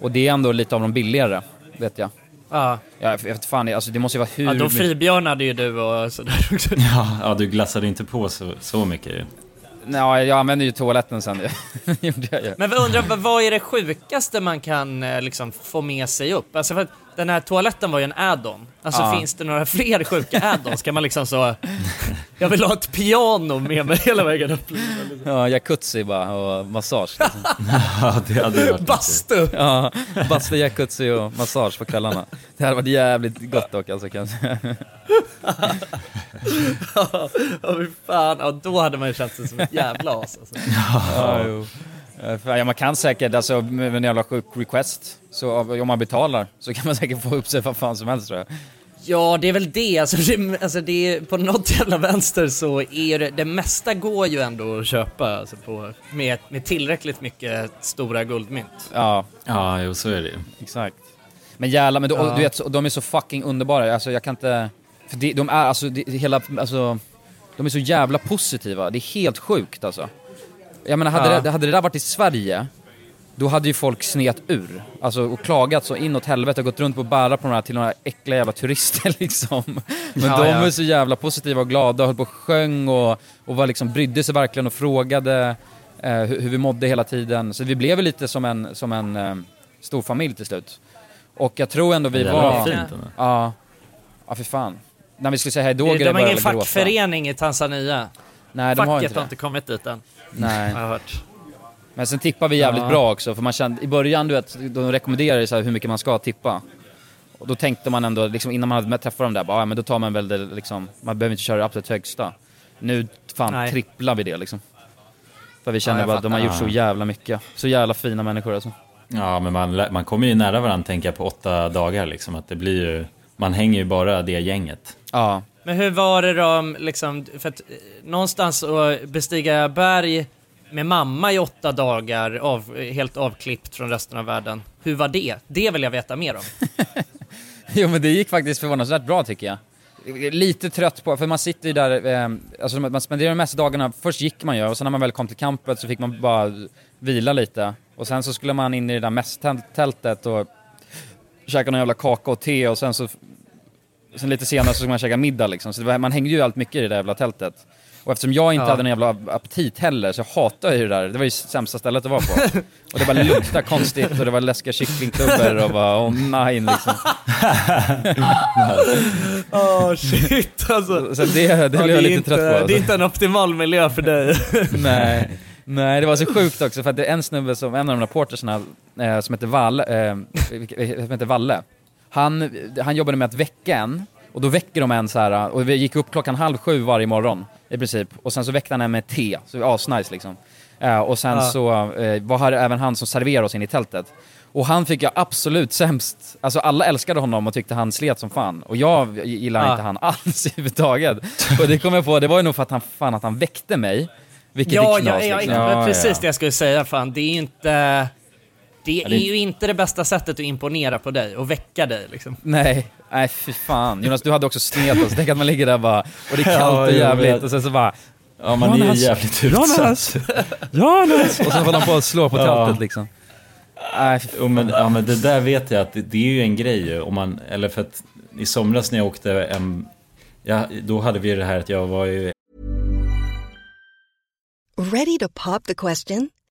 Och det är ändå lite av de billigare, vet jag. Ja, Ja, jag vet fan, alltså det måste ju vara hur... ja då fribjörnade ju du och sådär också. Ja, ja du glassade inte på så, så mycket ju. Nej, jag använde ju toaletten sen. Jag. Men vad undrar, vad- vad är det sjukaste man kan eh, liksom få med sig upp? Alltså för att den här toaletten var ju en add-on. Alltså Ja. finns det några fler sjuka add-ons? Kan man liksom så... Jag vill ha ett piano med mig hela vägen upp. Ja, jacuzzi bara och massage. Liksom. Ja, det hade varit Bastu! Ja, bastu, jacuzzi och massage på kvällarna. Det hade varit jävligt gott dock alltså kan jag säga. Ja, fy fan. Ja, då hade man ju känt sig som ett jävla as alltså. Ja, jo. Ja, man kan säkert, alltså med en jävla sjuk request, så om man betalar så kan man säkert få upp sig vad fan som helst tror jag. Ja, det är väl det. Alltså, det, alltså det är, på något jävla vänster så är det, det mesta går ju ändå att köpa alltså på, med, med tillräckligt mycket stora guldmynt. Ja, Ja, jo så är det exakt. Men jävlar, men då, Ja. du vet, de är så fucking underbara, alltså jag kan inte... För det, de är alltså, det hela, alltså, de är så jävla positiva, det är helt sjukt alltså. Jag menar, hade, Ja. det, hade det där varit i Sverige, då hade ju folk snet ur. Alltså och klagat så inåt helvete och gått runt på och bära på de här till några äckliga jävla turister liksom. Men Ja, de ja. är så jävla positiva och glada och höll på och sjöng och, och var liksom, brydde sig verkligen och frågade eh, hur, hur vi mådde hela tiden. Så vi blev väl lite som en, som en eh, stor familj till slut. Och jag tror ändå vi Jävlar, var... fint. Ja. Ja, för fan. När vi skulle säga hejdå De har ingen började gråta. fackförening i Tanzania. Nej, de har Facket inte har det. inte kommit dit än, Nej. har jag hört. Men sen tippar vi jävligt Ja. bra också, för man kände, i början du vet, de rekommenderade så här hur mycket man ska tippa. Och då tänkte man ändå, liksom, innan man hade träffat dem där, bara, ja, men då tar man väl det liksom, man behöver inte köra det absolut högsta. Nu fan Nej. tripplar vi det liksom. För vi känner Ja, bara att de har gjort så jävla mycket. Så jävla fina människor alltså. Ja, men man, man kommer ju nära varandra tänka på åtta dagar liksom. Att det blir ju, man hänger ju bara det gänget. Ja. Men hur var det då, liksom, för att eh, någonstans att bestiga berg med mamma i åtta dagar, av, helt avklippt från resten av världen. Hur var det? Det vill jag veta mer om. Jo men det gick faktiskt förvånansvärt bra tycker jag. Lite trött på, för man sitter ju där, eh, alltså man spenderar de mesta dagarna, först gick man ju och sen när man väl kom till campet så fick man bara vila lite. Och sen så skulle man in i det där mässtältet och käka någon jävla kaka och te och sen så, sen lite senare så skulle man käka middag liksom. Så det var, man hängde ju allt mycket i det där jävla tältet. Och eftersom jag inte Ja. hade någon jävla aptit heller så hatade jag ju det där. Det var ju sämsta stället att vara på. Och det bara luktade konstigt och det var läskiga kycklingklubbor och bara oh nej liksom. Åh shit alltså. Så det, det blev jag lite trött på. alltså. Det är inte en optimal miljö för dig. Nej. Nej, det var så sjukt också för att det är en snubbe som, en av de reportersna eh, som heter Valle, eh, som heter Valle. Han, han jobbade med att väcka en och då väcker de en så här och vi gick upp klockan halv sju varje morgon i princip och sen så väckte han en med te, så det var asnice liksom. Eh, och sen Ja. så eh, var här även han som serverade oss in i tältet. Och han fick jag absolut sämst, alltså alla älskade honom och tyckte han slet som fan. Och jag gillar Ja. inte han alls överhuvudtaget. Och det kom jag på, det var ju nog för att han, fan att han väckte mig. Vilket Ja, är knas ja, liksom. ja, precis det jag skulle säga. Fan, det är inte... Det är det- ju inte det bästa sättet att imponera på dig och väcka dig liksom. Nej, nej fy fan. Jonas du hade också snet alltså. Tänk att man ligger där bara och det är kallt Ja, och jävligt vet. och sen så bara Ja, man är ju Jonas, jävligt Jonas! utsatt. Jonas! Och sen får de på att slå på Ja. tältet liksom. Nej, fy Jo, men, ja, men det där vet jag att det, det är ju en grej. Om man, eller för att i somras när jag åkte en... Ja, då hade vi det här att jag var ju Ready to pop the question?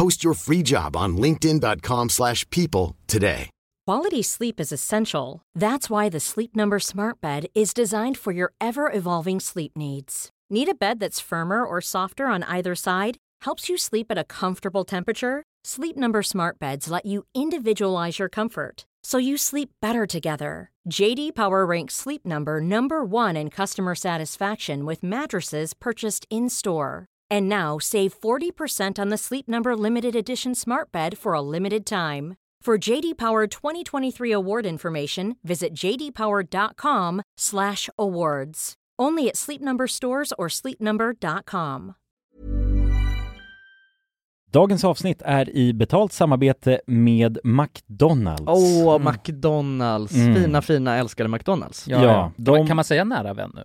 Post your free job on linkedin.com/people slash people today. Quality sleep is essential. That's why the Sleep Number Smart Bed is designed for your ever evolving sleep needs. Need a bed that's firmer or softer on either side? Helps you sleep at a comfortable temperature? Sleep Number Smart Beds let you individualize your comfort so you sleep better together. JD Power ranks Sleep Number number 1 in customer satisfaction with mattresses purchased in-store. And now save 40% on the Sleep Number limited edition Smart Bed for a limited time. For JD Power 2023 award information, visit jdpower.com/awards. Only at Sleep Number stores or sleepnumber.com. Dagens avsnitt är i betalt samarbete med McDonalds. Åh, McDonalds. Mm. Fina, fina, älskade McDonalds. Ja, Ja, de- kan man säga nära vän nu?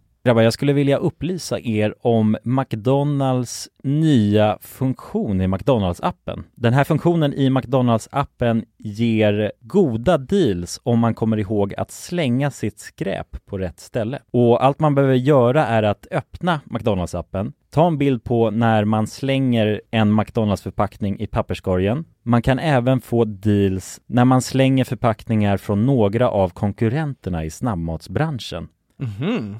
Grabbar, jag skulle vilja upplysa er om McDonalds nya funktion i McDonalds-appen. Den här funktionen i McDonalds-appen ger goda deals om man kommer ihåg att slänga sitt skräp på rätt ställe. Och allt man behöver göra är att öppna McDonalds-appen, ta en bild på när man slänger en McDonalds-förpackning i papperskorgen. Man kan även få deals när man slänger förpackningar från några av konkurrenterna i snabbmatsbranschen. Mhm.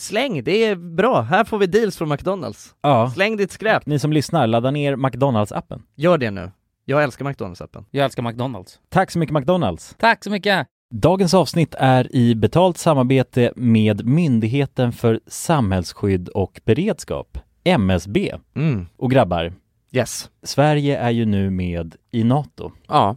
Släng, det är bra. Här får vi deals från McDonalds. Ja. Släng ditt skräp. Ni som lyssnar, ladda ner McDonalds-appen. Gör det nu. Jag älskar McDonalds-appen. Jag älskar McDonalds. Tack så mycket McDonalds. Tack så mycket. Dagens avsnitt är i betalt samarbete med Myndigheten för samhällsskydd och beredskap, MSB. Mm. Och grabbar, Yes. Sverige är ju nu med i NATO. Ja.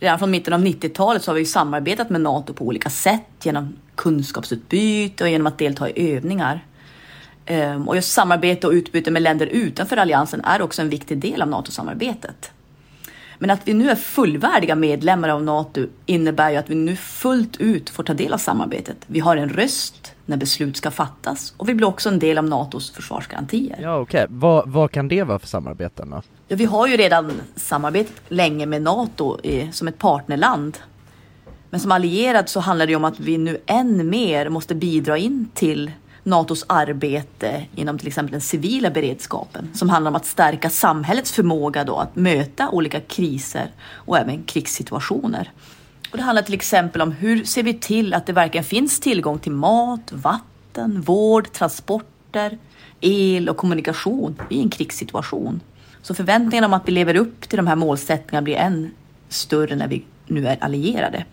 Redan från mitten av 90-talet så har vi samarbetat med NATO på olika sätt genom kunskapsutbyte och genom att delta i övningar. Ehm, och just samarbete och utbyte med länder utanför alliansen är också en viktig del av NATO-samarbetet. Men att vi nu är fullvärdiga medlemmar av NATO innebär ju att vi nu fullt ut får ta del av samarbetet. Vi har en röst när beslut ska fattas och vi blir också en del av NATOs försvarsgarantier. Ja, okej. Vad, vad kan det vara för samarbeten då? Ja, vi har ju redan samarbetat länge med NATO i, som ett partnerland. Men som allierad så handlar det ju om att vi nu än mer måste bidra in till NATOs arbete inom till exempel den civila beredskapen som handlar om att stärka samhällets förmåga då att möta olika kriser och även krigssituationer. Och det handlar till exempel om hur ser vi till att det verkligen finns tillgång till mat, vatten, vård, transporter, el och kommunikation i en krigssituation. Så förväntningarna om att vi lever upp till de här målsättningarna blir än större när vi nu är allierade.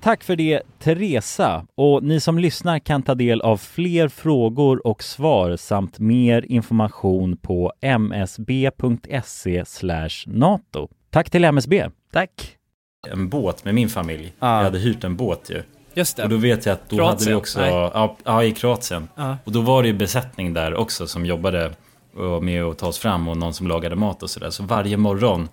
Tack för det Teresa och ni som lyssnar kan ta del av fler frågor och svar samt mer information på msb.se nato. Tack till MSB. Tack. En båt med min familj. Jag hade hyrt en båt ju. Just det. Och då vet jag att då Kroatien? hade vi också, Nej. ja, ja i Kroatien. Ja. Och då var det ju besättning där också som jobbade och var med och ta oss fram och någon som lagade mat och sådär. Så varje morgon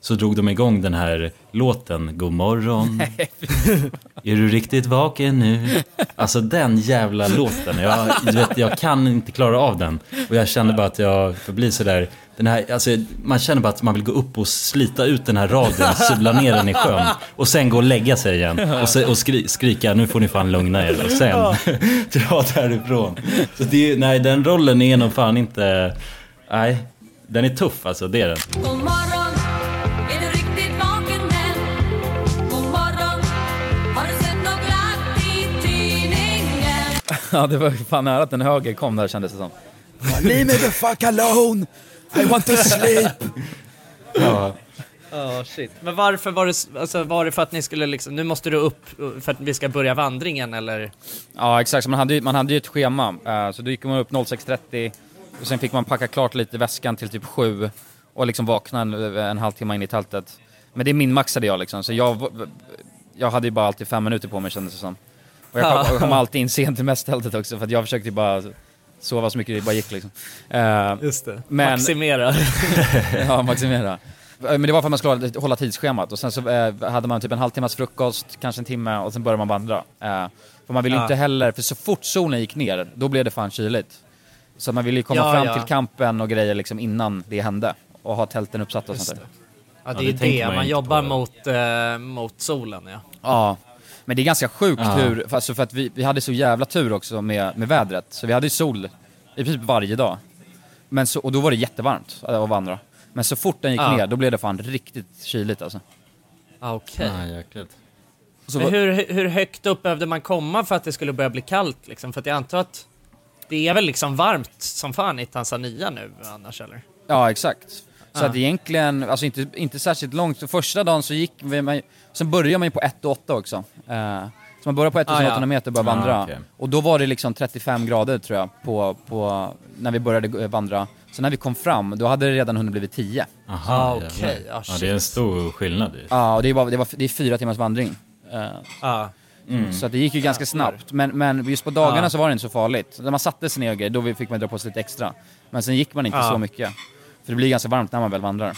så drog de igång den här låten God morgon. Är du riktigt vaken nu? Alltså den jävla låten. Jag, vet, jag kan inte klara av den. Och jag kände bara att jag förblir sådär. Den här, alltså, man känner bara att man vill gå upp och slita ut den här radion, sula ner den i sjön. Och sen gå och lägga sig igen. Och, se, och skri, skrika nu får ni fan lugna er. Och sen dra därifrån. Så det, är- nej, den rollen är nog fan inte... Nej, den är tuff alltså, det är den. Ja, det var fan nära att en höger kom där kändes det som. Leave me the fuck alone! I want to sleep! Ja. Ja, shit. Men varför var det, alltså var det för att ni skulle liksom, nu måste du upp för att vi ska börja vandringen eller? Ja exakt, man hade, ju- man hade ju ett schema. eh, Så då gick man upp 06.30 och sen fick man packa klart lite väskan till typ 7 och liksom vakna en, en halvtimme in i tältet. Men det minmaxade jag liksom, så jag, jag hade ju bara alltid fem minuter på mig kändes det som. Och jag kom, Ja. jag kom alltid in sent till mästtältet också för att jag försökte ju bara sova så mycket det bara gick liksom. Eh, Just det. Men, Maximera. ja, maximera. Eh, Men det var för att man skulle hålla- tidsschemat och sen så eh, hade man typ en halvtimmas frukost, kanske en timme och sen började man vandra. Eh, för man ville Ja. inte heller, för så fort solen gick ner, då blev det fan kyligt. Så man ville ju komma Ja, fram ja. till campen och grejer liksom innan det hände. Och ha tälten uppsatta och Just sånt där. Ja, det är det, man, jobbar mot, eh, mot solen ja. Ja, men det är ganska sjukt Ja. hur, för, alltså för att vi, vi hade så jävla tur också med, med vädret. Så vi hade ju sol i princip varje dag. Men så, och då var det jättevarmt att vandra. Men så fort den gick Ja. ner, då blev det fan riktigt kyligt alltså. Ah, Okej. Ah, jäkligt. Så Men hur, hur högt upp behövde man komma för att det skulle börja bli kallt liksom? För att jag antar att det är väl liksom varmt som fan i Tanzania nu annars eller? Ja, exakt. Så Ja. att egentligen, alltså inte, inte särskilt långt. Så första dagen så gick vi, man, sen började man ju på 1 och 8 också. Eh, Så man började på 1800 Ah, ja. meter och började Ah, vandra. okej. Och då var det liksom 35 grader tror jag, på, på, när vi började gå- vandra. Så när vi kom fram, då hade det redan hunnit blivit 10. Aha, Ah, okej. Ah, ja, det är en stor skillnad ju. Ja, och det, var, det, var, det är fyra timmars vandring. Eh, Ja. Mm. Så att det gick ju ganska snabbt. Men, men just på dagarna Ja. så var det inte så farligt. När man satte sig ner och grejer, då fick man dra på sig lite extra. Men sen gick man inte Ja. så mycket. För det blir ganska varmt när man väl vandrar.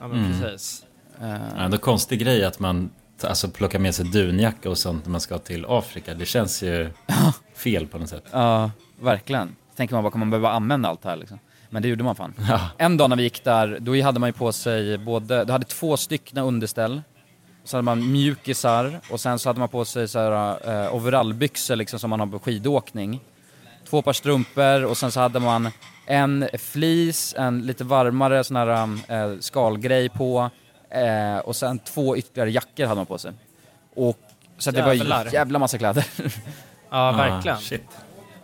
Ja men Mm. precis. Eh, Ja, ändå konstig grej att man alltså, plockar med sig dunjacka och sånt när man ska till Afrika. Det känns ju fel på något sätt. Ja, verkligen. Tänker man bara, kommer man behöva använda allt det här liksom? Men det gjorde man fan. Ja. En dag när vi gick där, då hade man ju på sig både, du hade två stycken underställ, så hade man mjukisar och sen så hade man på sig så här, eh, overallbyxor liksom som man har på skidåkning. Två par strumpor och sen så hade man en fleece, en lite varmare sån här eh, skalgrej på eh, och sen två ytterligare jackor hade man på sig. Och, så det var ju jävla massa kläder. Ja, verkligen. Ah, shit.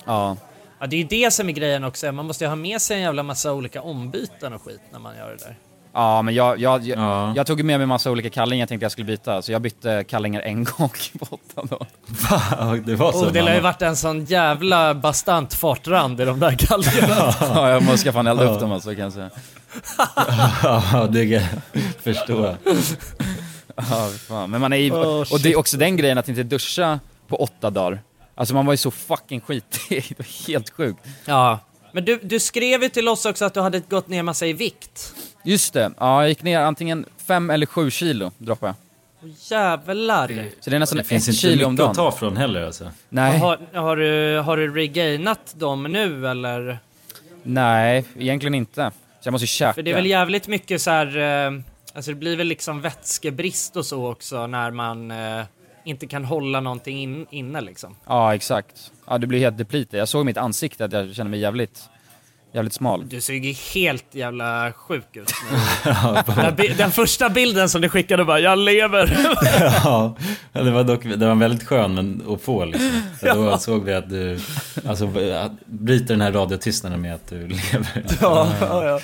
ja. Ja, det är ju det som är grejen också. Man måste ju ha med sig en jävla massa olika ombyten och skit när man gör det där. Ja, men jag, jag, jag, Ja. jag tog med mig massa olika kallingar jag tänkte jag skulle byta, så jag bytte kallingar en gång på åtta dagar. Va? Det var så? Och det lär ju varit en sån jävla bastant fartrand i de där galgarna. Ja, jag måste fan elda upp dem alltså kan jag säga. Ja, det kan jag förstå. Ja, fan. Men man är ju, Oh, och det är också den grejen att inte duscha på åtta dagar. Alltså man var ju så fucking skitig, det var helt sjukt. Ja. Men du, du skrev ju till oss också att du hade gått ner massa i vikt. Just det, ja jag gick ner antingen fem eller sju kilo droppade jag. Åh, jävlar. Så det är nästan Det finns ett inte kilo om mycket att dagen. ta från heller alltså. Nej, Har, har, du, har du regainat dem nu eller? nej, egentligen inte. Så jag måste ju käka. För det är väl jävligt mycket så här, eh, alltså det blir väl liksom vätskebrist och så också när man eh, inte kan hålla någonting in, inne liksom. Ja, exakt. Ja, det blir helt deplete. Jag såg i mitt ansikte att jag kände mig jävligt, jävligt smal. Du ser ju helt jävla sjuk ut. den, den första bilden som du skickade bara, jag lever. ja, det var dock det var väldigt skön men att få liksom. För Då såg vi att du, alltså att bryter den här radiotystnaden med att du lever. ja, ja, ja.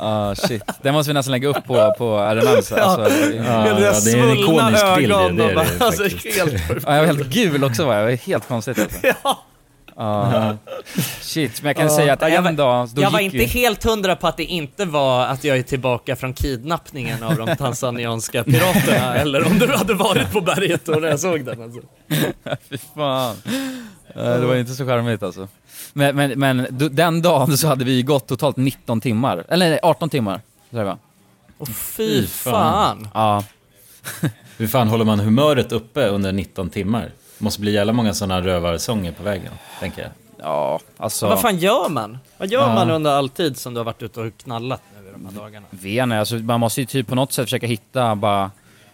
Ah shit, den måste vi nästan lägga upp på, på RMMs. Ja. Alltså, Ja, ja, det är en ikonisk bild det och är det alltså, helt. Ja, jag var helt gul också var jag, det var helt konstigt alltså. Ja. Ja. Shit, men jag kan Ja. säga att jag var- en dag, då jag var inte ju... helt hundra på att det inte var att jag är tillbaka från kidnappningen av de tanzanianska piraterna eller om du hade varit på berget och när jag såg den alltså. Fy fan. Eh, Det var inte så charmigt alltså. Men, men, men den dagen så hade vi gått totalt 19 timmar, eller nej, 18 timmar. tror jag. Och fy fan. Ja. Hur fan håller man humöret uppe under 19 timmar? Måste bli jävla många sådana rövarsånger på vägen, tänker jag. Ja, alltså... Vad fan gör man? Vad gör Ja. man under all tid som du har varit ute och knallat nu i de här dagarna? Vet alltså man måste ju typ på något sätt försöka hitta bara...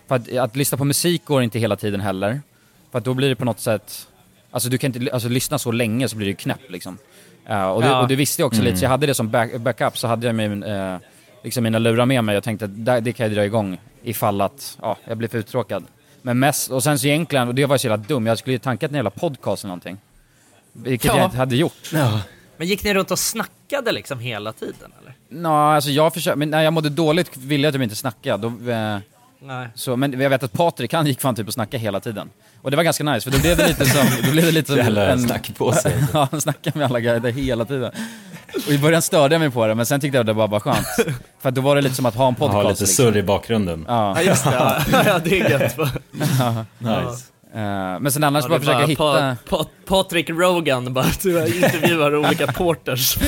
För att, att lyssna på musik går inte hela tiden heller. För att då blir det på något sätt... Alltså du kan inte alltså, lyssna så länge så blir det ju knäpp liksom. Eh, och, det, Ja. och det visste jag också Mm. lite, så jag hade det som back, backup, så hade jag min, eh, liksom mina lurar med mig. Jag tänkte att det, det kan jag dra igång ifall att ja, jag blir för uttråkad. Men mest, och sen så egentligen, och det var så jävla dum, jag skulle ju tankat en jävla podcast eller någonting. Vilket Ja. jag inte hade gjort. Men gick ni runt och snackade liksom hela tiden eller? Nå, alltså jag försökte, men när jag mådde dåligt ville jag typ inte snacka. Då, eh, Nej. så, men jag vet att Patrik, han gick fan typ och snackade hela tiden. Och det var ganska nice, för då blev det lite som... Då blev det lite som Jävla snack på sig. ja, han snackade med alla guider hela tiden. Och i början störde jag mig på det, men sen tyckte jag det var bara skönt. För då var det lite som att ha en podcast. Ha lite liksom. surr i bakgrunden. Ja. Ja just det, ja, ja det är gött. Ja. Nice. Eh, men sen annars Ja, bara försöka hitta... Pa, pa, Patrik Rogan bara du intervjuar olika porters.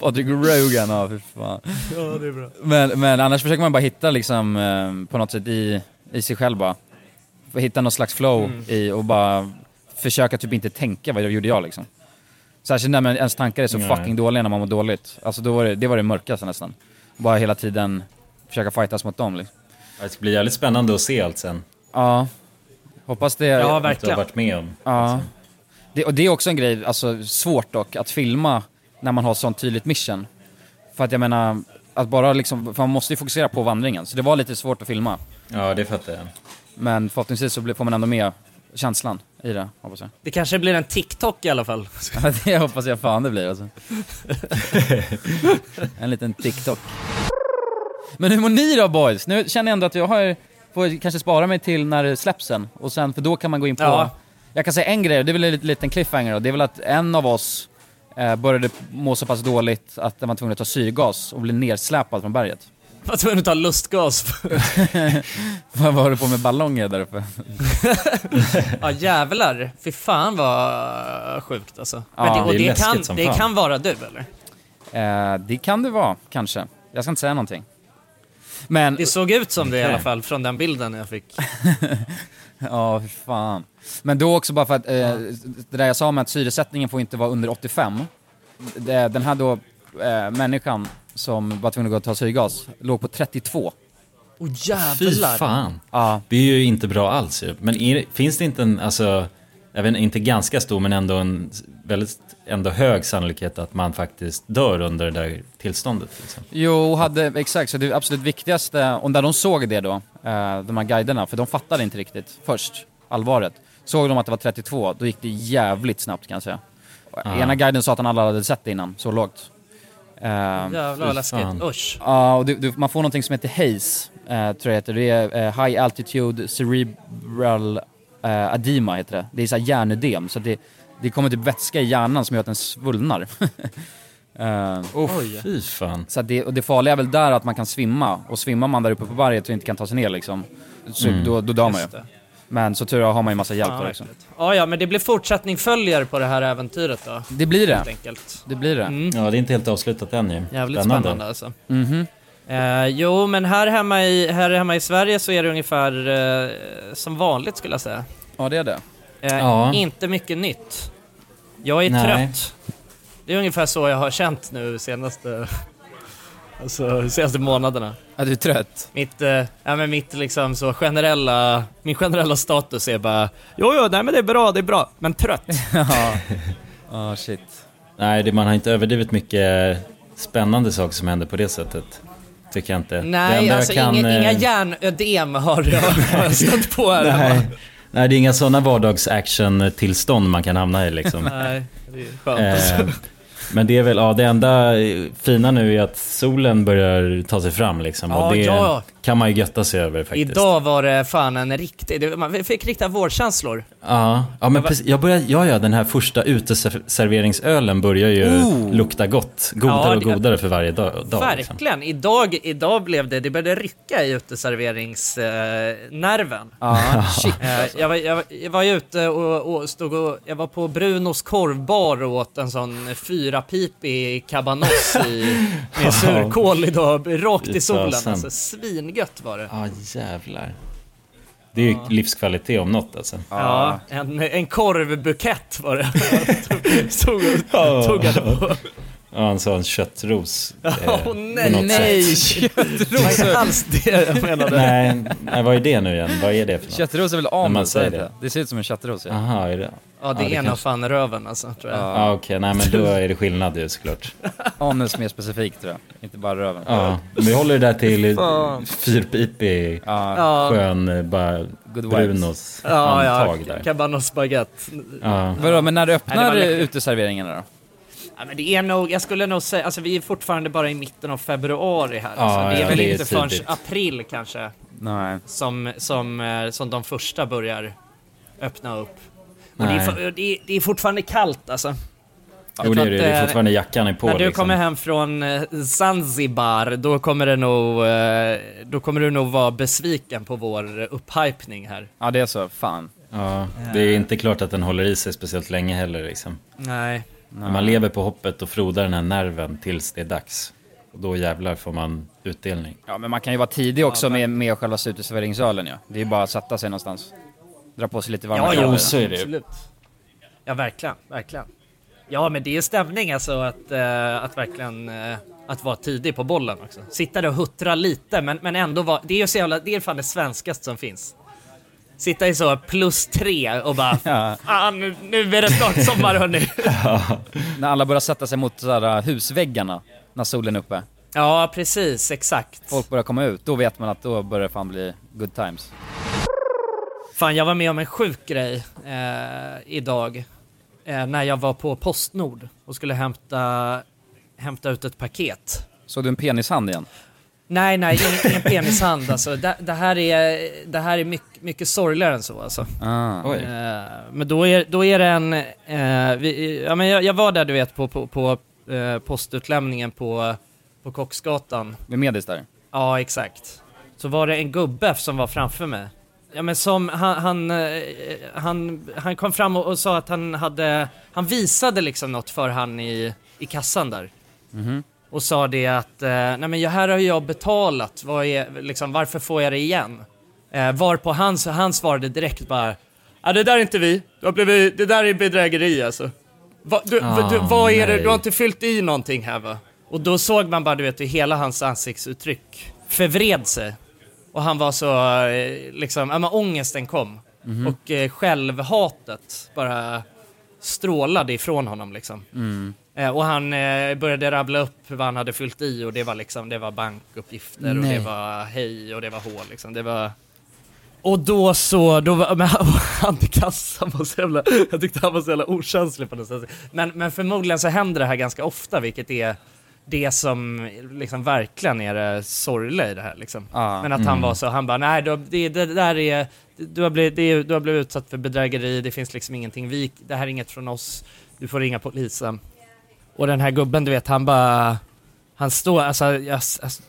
Patrik Rogan, ja fy fan. Ja det är bra. Men, men annars försöker man bara hitta liksom, eh, på något sätt i, i sig själv bara. Hitta någon slags flow Mm. i och bara försöka typ inte tänka vad jag gjorde jag liksom. Särskilt när man, ens tankar är så Nej. fucking dåliga när man mår dåligt. Alltså då var det, det var det mörkaste nästan. Bara hela tiden försöka fightas mot dem liksom. Det ska bli jävligt spännande att se allt sen. Ja. Hoppas det... Ja, verkligen. har varit med om. Ja. Det, och det är också en grej, alltså svårt dock, att filma när man har sånt tydligt mission. För att jag menar, att bara liksom, för man måste ju fokusera på vandringen. Så det var lite svårt att filma. Ja, det fattar jag. Men förhoppningsvis så får man ändå med känslan i det, hoppas jag. Det kanske blir en TikTok i alla fall. Det hoppas jag fan det blir alltså. en liten TikTok. Men hur mår ni då boys? Nu känner jag ändå att jag har får kanske spara mig till när det släpps sen. Och sen, för då kan man gå in på... Ja. Jag kan säga en grej, det är väl en liten cliffhanger då. Det är väl att en av oss eh, började må så pass dåligt att den var tvungen att ta syrgas och bli nersläpad från berget. Var tvungen att ta lustgas. Vad var du på med ballonger där uppe? ja jävlar, fy fan vad sjukt alltså. Ja, Men det, och det det, kan, som det fan. kan vara du eller? Eh, det kan det vara, kanske. Jag ska inte säga någonting. Men... Det såg ut som det i alla fall från den bilden jag fick. Ja, fy fan. Men då också bara för att, eh, det där jag sa med att syresättningen får inte vara under 85. Det, den här då, eh, människan som var tvungen att gå och ta syrgas, låg på 32. Oh Fy jävlar. fan. Ja. Det är ju inte bra alls ju. Men är, finns det inte en, alltså, jag vet inte, inte ganska stor men ändå en väldigt ändå hög sannolikhet att man faktiskt dör under det där tillståndet? Liksom. Jo, hade, exakt, så det absolut viktigaste, och när de såg det då, eh, de här guiderna, för de fattade inte riktigt först allvaret. Såg de att det var 32, då gick det jävligt snabbt kan jag säga. Ah. Ena guiden sa att han aldrig hade sett det innan, så lågt. Eh, Jävlar vad läskigt, fan. usch. Ja, och du, du, man får någonting som heter HAZE, eh, tror jag heter. Det är eh, High Altitude Cerebral eh, Edema heter det. Det är så här hjärnödem, så det, det kommer typ vätska i hjärnan som gör att den svullnar. Eh, Oh, fy fan. så det, och det farliga är väl där att man kan svimma, och svimmar man där uppe på berget och inte kan ta sig ner liksom, så Mm. då, då dör man ju. Men så tur har man ju massa hjälp Ja, där också. Ja, ja, men det blir fortsättning följer på det här äventyret då. Det blir det. Helt enkelt. Det blir det. Mm. Ja, det är inte helt avslutat än ju. Jävligt spännande, alltså. Mhm. Eh, jo, men här hemma, i, här hemma i Sverige så är det ungefär eh, som vanligt skulle jag säga. Ja, det är det. Eh, Ja. Inte mycket nytt. Jag är Nej. trött. Det är ungefär så jag har känt nu senaste, alltså, senaste månaderna. Är du trött? Mitt, eh, ja, men mitt liksom så generella, min generella status är bara Jo, jo, nej men det är bra, det är bra, men trött. Ja, oh, shit. Nej, det, man har inte överdrivit mycket spännande saker som händer på det sättet. Tycker jag inte. Nej, alltså kan, inga, eh, inga hjärnödem har jag, stött på här. Nej. Nej, det är inga sådana vardags-action-tillstånd man kan hamna i liksom. Nej, det är skönt. Eh, men det är väl, ja det enda fina nu är att solen börjar ta sig fram liksom. Ja, och det ja. kan man ju götta sig över faktiskt. Idag var det fan en riktig, man fick riktiga vårkänslor. Ja, ja men precis, jag börjar, ja ja den här första uteserveringsölen börjar ju Oh. lukta gott. Godare Ja, och det- godare för varje dag. liksom. Verkligen. Idag, idag blev det, det började rycka i uteserveringsnerven. Ja, shit. Eh, jag, var, jag, var- jag var ute och, och stod och, jag var på Brunos korvbar och åt en sån fyrapipig cabanos i, med surkål idag, rakt i solen. Alltså, svingött var det. Ja jävlar. Det är ju livskvalitet om något alltså. Ja, en, en korvbukett var det. Stod och tuggade på. Ja, han sa en köttros. eh, Åh på nej, nej! sätt. Det var alls det jag menade. nej, nej, vad är det nu igen? Vad är det för något? Köttros är väl är det det. Det ser ut som en köttros ja. Aha, är det? Ja, det är en av kanske- fan röven alltså, tror jag. Ja, okej, nej men då är det skillnad ju såklart. Anus mer specifikt tror jag, inte bara röven. Ja, vi håller det där till fyrpipig, Ja. skön, eh, bara Good vibes. Brunos Ja, ja, handtag där. cabanos baguette. Ja. Vadå, men när Nej, öppnar uteserveringarna då? Ja, men det är nog, jag skulle nog säga, alltså vi är fortfarande bara i mitten av februari här. Ja, alltså, det är ja, väl det är inte förrän tidigt. april kanske Nej. som, som, eh, som de första börjar öppna upp. Och det, är, det, är, det är fortfarande kallt alltså. Jo det är det, det är eh, fortfarande jackan är på När du liksom. kommer hem från eh, Zanzibar, då kommer det nog, då kommer du nog vara besviken på vår upphypning här. Ja det är så, fan. Ja, det är inte klart att den håller i sig speciellt länge heller liksom. Nej. Men man lever på hoppet och frodar den här nerven tills det är dags. Och då jävlar får man utdelning. Ja men man kan ju vara tidig också med, med själva uteserveringsölen ja. Det är ju bara att sätta sig någonstans. Dra på sig lite varma Ja, kläder. jo, så är det ju. Absolut. Ja, verkligen, verkligen. Ja, men det är stämning alltså att, eh, att verkligen eh, att vara tidig på bollen också. Sitta där och huttra lite, men, men ändå vara, det är ju så jävla, det är fan det svenskaste som finns. Sitta i så plus tre och bara, Ja. fan nu, nu är det snart sommar hörni. När alla börjar sätta sig mot sådär, husväggarna när solen är uppe. Ja, precis, exakt. Folk börjar komma ut, då vet man att då börjar det fan bli good times. Fan, jag var med om en sjuk grej eh, idag. Eh, när jag var på Postnord och skulle hämta, hämta ut ett paket. Såg du en penishand igen? Nej, nej, ingen, ingen penishand alltså. Det, det här är, det här är mycket, mycket sorgligare än så alltså. Ah. Oj. Eh, men då är, då är det en, eh, vi, ja, men jag, jag var där du vet på, på, på eh, postutlämningen på, på Kocksgatan. Med Medis där? Ja, exakt. Så var det en gubbe som var framför mig. Ja men som, han, han, eh, han, han kom fram och, och sa att han hade, han visade liksom något för han i, i kassan där. Mhm. Och sa det att, eh, nej men här har jag betalat, vad är, liksom, varför får jag det igen? Eh, varpå han, han svarade direkt bara, ja det där är inte vi, blivit, det där är bedrägeri alltså. Va, du, Ah, du, vad är det, du har inte fyllt i någonting här va? Och då såg man bara, du vet, hur hela hans ansiktsuttryck förvred sig. Och han var så, eh, liksom, ja men ångesten kom. Mhm. Och eh, självhatet bara strålade ifrån honom liksom. Mm. Eh, och han eh, började rabbla upp vad han hade fyllt i och det var liksom, det var bankuppgifter och Nej. det var hej och det var hål liksom. Det var... Och då så, då var, men han, han kassan var så jävla, jag tyckte han var så jävla okänslig på något sätt. Men, men förmodligen så händer det här ganska ofta vilket är det som liksom verkligen är det sorgliga i det här liksom. Ja. Men att han Mm. var så, han bara nej du, det, det där är, du har, blivit, det, du har blivit utsatt för bedrägeri, det finns liksom ingenting, vi, det här är inget från oss, du får ringa polisen. Och den här gubben du vet, han bara, han står, alltså, jag,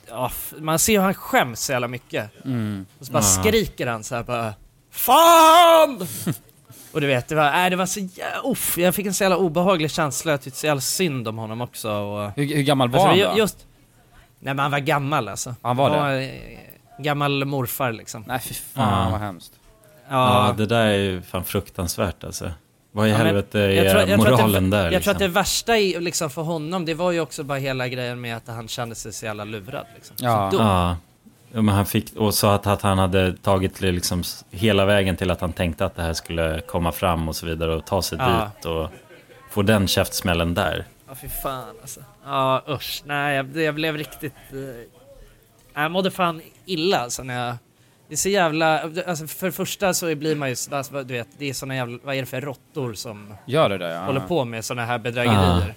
ja, f- man ser hur han skäms så jävla mycket. Mm. Och så bara Ja. skriker han så här bara FAN! och du vet, det var, nej, det var så jävla, uff, jag fick en så jävla obehaglig känsla, jag tyckte så jävla synd om honom också. Och, Hur, hur gammal var Alltså, han då? Just, nej men han var gammal alltså. Han var det? eh, Gammal morfar liksom. Nej fy fan Ja. vad hemskt. Ja. Ja. det där är ju fan fruktansvärt alltså. Vad i Ja, helvete är jag tror- jag tror att det- moralen där Jag liksom? tror att det värsta i, liksom för honom, det var ju också bara hela grejen med att han kände sig så jävla lurad liksom. Så dum. Ja. ja, men han fick, och sa att, att han hade tagit liksom hela vägen till att han tänkte att det här skulle komma fram och så vidare och ta sig Ja. dit och få den käftsmällen där. Ja fy fan alltså. Ja usch, nej jag, jag blev riktigt... Eh, jag mådde fan illa alltså när jag... Det är så jävla... Alltså för det första så blir man ju... Alltså, du vet, det är såna jävla... Vad är det för råttor som Gör det där ja. håller på med såna här bedrägerier? Ja.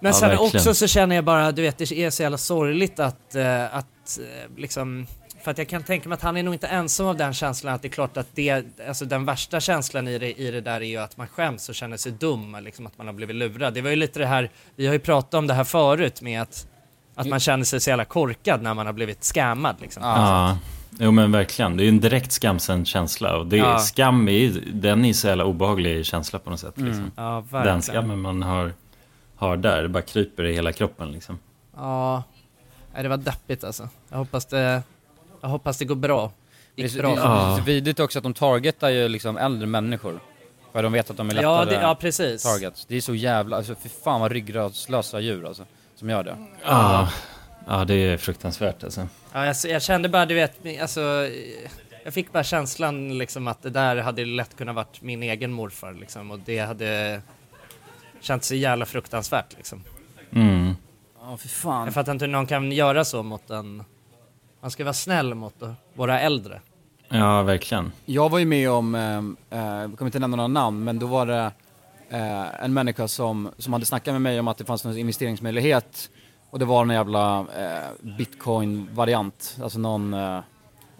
Men Ja, sen verkligen. också så känner jag bara, du vet det är så jävla sorgligt att, eh, att eh, liksom, för att jag kan tänka mig att han är nog inte ensam av den känslan att det är klart att det, alltså den värsta känslan i det, i det där är ju att man skäms och känner sig dum, liksom att man har blivit lurad. Det var ju lite det här, vi har ju pratat om det här förut med att, att man känner sig så jävla korkad när man har blivit scammad liksom. Ja, jo men verkligen. Det är ju en direkt skamsen känsla. Och det, Ja. skam är ju, den är så jävla obehaglig känsla på något sätt. Mm. Liksom. Ja, verkligen. Den skammen man har, har där, det bara kryper i hela kroppen liksom. Ja, det var deppigt alltså. Jag hoppas det, jag hoppas det går bra. Det är bra. det är så vidrigt också att de targetar ju liksom äldre människor. För de vet att de är Ja, lättare det- ja, precis. targets. Det är så jävla, alltså fy fan vad ryggradslösa djur alltså. Som gör det. Ja, ja det är fruktansvärt alltså. Ja, jag, jag kände bara, du vet, alltså, eh, jag fick bara känslan liksom att det där hade lätt kunnat varit min egen morfar liksom och det hade känts så jävla fruktansvärt liksom. Mm. Ja, för fan. Jag fattar inte hur någon kan göra så mot en, man ska vara snäll mot eh, våra äldre. Ja, verkligen. Jag var ju med om, eh, eh, jag kommer inte nämna några namn, men då var det eh, en människa som, som hade snackat med mig om att det fanns någon investeringsmöjlighet och det var en jävla eh, bitcoin-variant, alltså någon eh,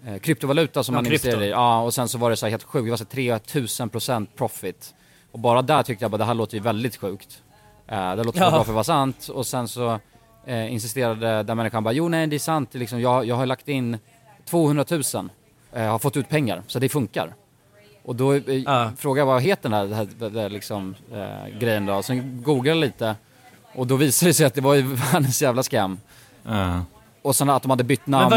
eh, kryptovaluta som Ja, man krypto. investerade i. Ja, och sen så var det så här helt sjukt, det var så här 3000% profit. Och bara där tyckte jag bara det här låter ju väldigt sjukt. Eh, det låter Ja. bra för att vara sant och sen så eh, insisterade den människan bara jo nej det är sant, liksom, jag, jag har lagt in 200 000 eh, har fått ut pengar, så det funkar. Och då eh, frågade jag vad heter den här, det här, liksom, eh, grejen då, sen googlade jag lite och då visade det sig att det var ju världens jävla scam. Och sen att de hade bytt namn.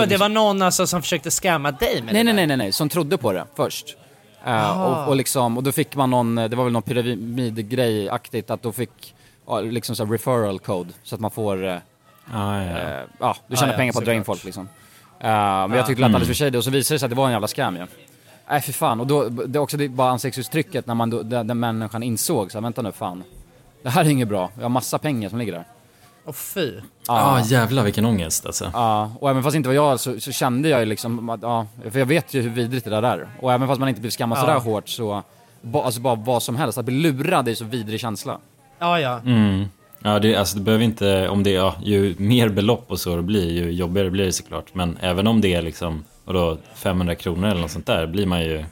Då, Det var någon alltså som försökte scamma dig med Nej, det nej, nej, nej, nej, som trodde på det först. Eh, Aha. och, och liksom, och då fick man någon, det var väl någon pyramidgrej-aktigt, att då fick, ja, liksom så här referral code, så att man får, eh, ja. eh, ja, du tjänar Ja, ja, pengar på att dra in folk liksom. Eh, men Ja. jag tyckte det lät alldeles Mm. för shady och så visade det sig att det var en jävla scam ju. Nej för fan, och då, det är också det, bara ansiktsuttrycket när man då, den, den människan insåg så här, vänta nu fan. Det här är inget bra, jag har massa pengar som ligger där. Åh fy. Ja, jävlar vilken ångest alltså. Ja, och även fast inte var jag så, så kände jag ju liksom att, ja, för jag vet ju hur vidrigt det där är. Och även fast man inte blir skammad Ja. sådär hårt så, ba, alltså bara vad som helst, att bli lurad är så vidrig känsla. Ja, ja. Mm. Ja, det, alltså det behöver inte, om det är, ja, ju mer belopp och så det blir, ju jobbigare blir det såklart. Men även om det är liksom, och då 500 kronor eller något sånt där, blir man ju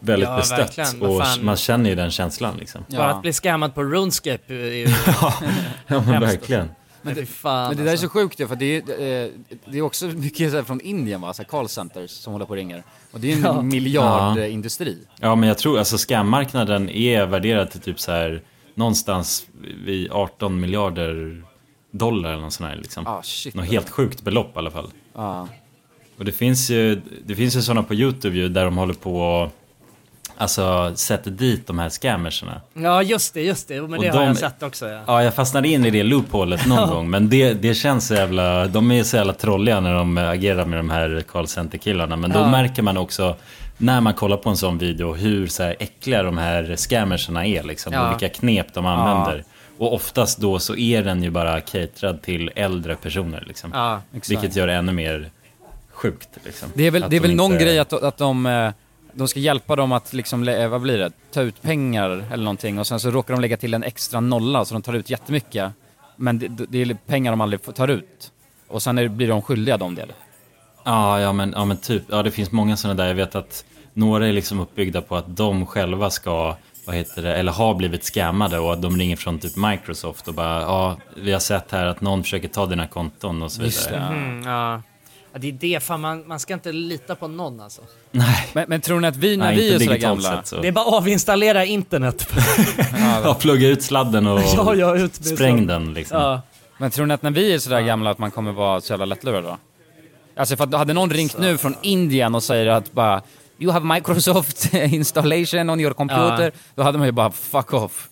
väldigt Ja, bestött. Och fan. man känner ju den känslan liksom. Bara att bli scammad på RuneScape är ju ja, men verkligen. Men det, fan, Men det där är alltså. så sjukt ju, för det är, eh, det är också mycket så från Indien va, så call centers som håller på och ringer. Och det är en Ja. miljardindustri. Ja, men jag tror alltså scammarknaden är värderad till typ så här någonstans vid 18 miljarder dollar eller något sånt här liksom. Ah, shit, något alltså. helt sjukt belopp i alla fall. Ja. Och det finns ju, det finns ju sådana på YouTube ju där de håller på och alltså sätter dit de här scammerserna. Ja, just det, just det. Men Och det har de- jag sett också. Ja. Ja, jag fastnade in i det loopholet någon gång. Men det, det känns så jävla... De är så jävla trolliga när de agerar med de här call center-killarna. Men då Ja. märker man också, när man kollar på en sån video, hur så här äckliga de här scammerserna är. Liksom, Ja. Och vilka knep de använder. Och oftast då så är den ju bara caterad till äldre personer. Liksom. Ja, exakt. Vilket gör det ännu mer sjukt. Liksom. Det är väl, det är de väl någon inte- grej att, att de, eh, de ska hjälpa dem att liksom, eh, vad blir det, ta ut pengar eller någonting och sen så råkar de lägga till en extra nolla så de tar ut jättemycket. Men det, det är pengar de aldrig får- tar ut. Och sen är, det- blir de skyldiga dem det. Ja, ja, men, ja men typ, ja det finns många sådana där. Jag vet att några är liksom uppbyggda på att de själva ska, vad heter det, eller har blivit scammade och att de ringer från typ Microsoft och bara, ja, vi har sett här att någon försöker ta dina konton och så vidare. Mhm, ja. Ja, det är det. Fan, man, man ska inte lita på någon alltså. Men, men tror ni att vi, när Nej, vi är sådär gamla... sett så. Det är bara att avinstallera internet. Ja, plugga ut sladden och Ja, ja, ut spräng den liksom. Ja. Men tror ni att när vi är sådär gamla att man kommer vara så jävla lättlurad då? Alltså för att hade någon ringt nu från Indien och säger att bara You have Microsoft installation on your computer. Ja. Då hade man ju bara fuck off.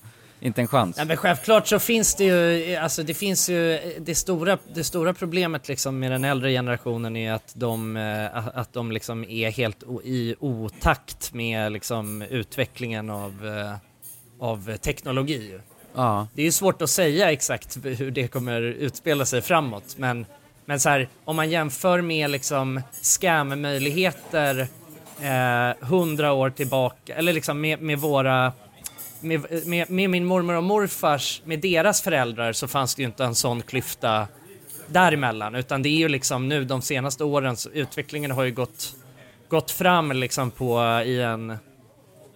Inte en chans. Ja, men självklart så finns det ju, alltså det finns ju, det stora, det stora problemet liksom med den äldre generationen är att de, eh, att de liksom är helt i otakt med liksom utvecklingen av, eh, av teknologi. Ja. Det är ju svårt att säga exakt hur det kommer utspela sig framåt men, men så här, om man jämför med liksom scam-möjligheter eh, hundra år tillbaka, eller liksom med, med våra med, med, med min mormor och morfars, med deras föräldrar så fanns det ju inte en sån klyfta däremellan utan det är ju liksom nu de senaste åren så utvecklingen har ju gått, gått fram liksom på i en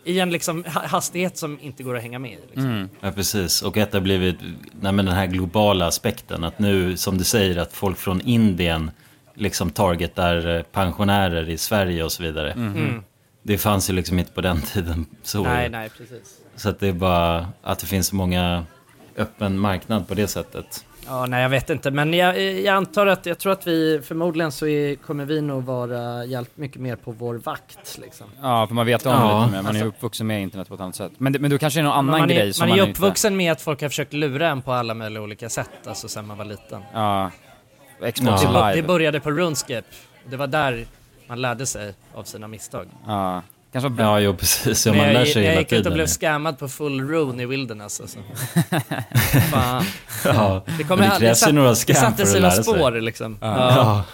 i en liksom ha- hastighet som inte går att hänga med i. Liksom. Ja, precis. Och att det har blivit nej, den här globala aspekten. Att nu, som du säger, att folk från Indien liksom targetar eh, pensionärer i Sverige och så vidare. Mhm. Mm. Det fanns ju liksom inte på den tiden. Så. Nej, nej, precis. Så att det är bara att det finns så många öppen marknad på det sättet. Ja, nej jag vet inte men jag, jag antar att, jag tror att vi förmodligen så är, kommer vi nog vara hjälpt mycket mer på vår vakt liksom. Ja, för man vet om Ja. lite mer. Man är Alltså- uppvuxen med internet på ett annat sätt. Men, det- men då kanske det är någon annan man grej är, som man är inte... uppvuxen med att folk har försökt lura en på alla möjliga olika sätt, alltså sen man var liten. Ja. Xbox det, bo- live. det började på RuneScape. Det var där man lärde sig av sina misstag. Ja, kanske var Ja, jo precis. Ja, man jag, lär sig jag hela gick ut och blev scammad på full rune i Wilderness alltså. Fan. Ja, det, men det krävs ju några det scam satte för att sina lära sig. spår liksom. Ja.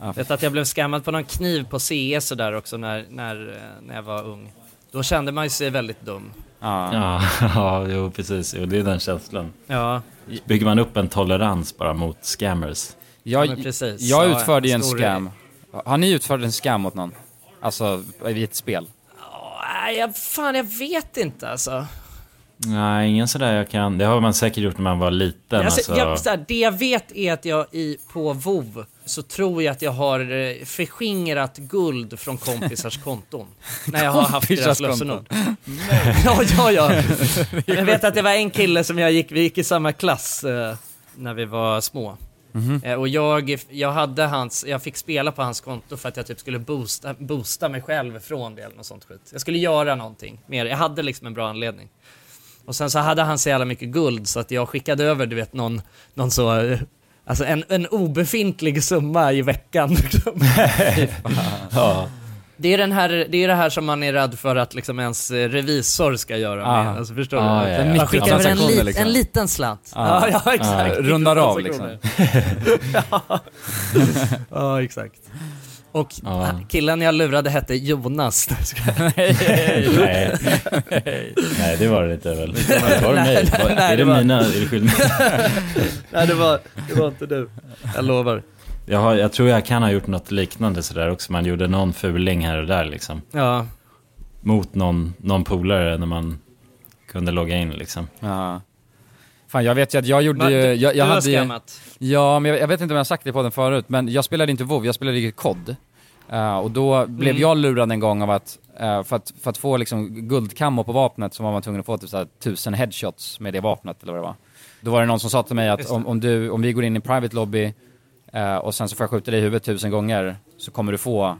Ja. Vet att jag blev scammad på någon kniv på CS sådär också när, när, eh, när jag var ung. Då kände man ju sig väldigt dum. Ja, ja, jo precis. Jo, det är den känslan. Ja. Bygger man upp en tolerans bara mot scammers? Jag, Ja, jag Ja, utförde ju en scam. Har ni utfört en scam mot någon? Alltså, i ett spel? Nej, jag, fan jag vet inte alltså. Nej, ingen sådär jag kan. Det har man säkert gjort när man var liten. Alltså, Alltså, jag, det jag vet är att jag i, på WoW så tror jag att jag har eh, förskingrat guld från kompisars konton. när jag har haft deras lösenord. ja, ja, ja. Jag vet att det var en kille som jag gick, vi gick i samma klass eh, när vi var små. Mhm. Eh, och jag, jag hade hans, jag fick spela på hans konto för att jag typ skulle boosta, boosta mig själv från det eller något sånt skit. Jag skulle göra någonting mer, jag hade liksom en bra anledning. Och sen så hade han så jävla mycket guld så att jag skickade över, du vet, någon, någon så, alltså en, en obefintlig summa i veckan. liksom. ja. Det är, den här, det är det här som man är rädd för att liksom ens eh, revisor ska göra Ah. med. Alltså, förstår Ah, du? ja, ja. Man skickar över en, lit, liksom. en liten slant. Ah. Ja, ja, exakt. Ah, rundar av liksom. ja. ja, exakt. Och Ja. killen jag lurade hette Jonas. Nej. Nej, det var det inte väl? Var det Nej, mig? nej, nej, är det mina? Är det skillnad? Nej, det var, det var inte du. Jag lovar. Jag, har, jag tror jag kan ha gjort något liknande sådär också. Man gjorde någon fuling här och där liksom. Ja. Mot någon, någon polare när man kunde logga in liksom. Ja. Fan jag vet ju att jag gjorde Men ju, du- jag, du jag har hade ju, scammat. Ja, men jag, jag vet inte om jag har sagt det på den förut, men jag spelade inte WoW, jag spelade ju COD. Eh, och då blev Mm. jag lurad en gång av att, eh, för att, för att få liksom guldkammo på vapnet så var man tvungen att få typ såhär tusen headshots med det vapnet eller vad det var. Då var det någon som sa till mig att om, om, du, om vi går in i private lobby eh, och sen så får jag skjuta dig i huvudet tusen gånger så kommer du få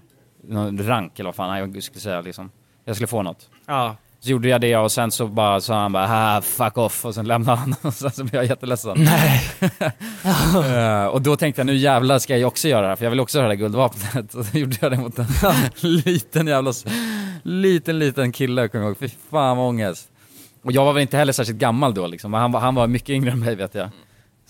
någon rank eller vad fan jag skulle säga liksom. Jag skulle få något. Ja. Så gjorde jag det och sen så bara sa han bara ha fuck off och sen lämnade han och sen så blev jag jätteledsen. Nej. Eh, och då tänkte jag nu jävlar ska jag också göra det här för jag vill också ha det här guldvapnet. Och så gjorde jag det mot en liten jävla, liten liten kille kommer jag ihåg. Fy fan vad ångest. Och jag var väl inte heller särskilt gammal då liksom, han, var- han var mycket yngre än mig vet jag.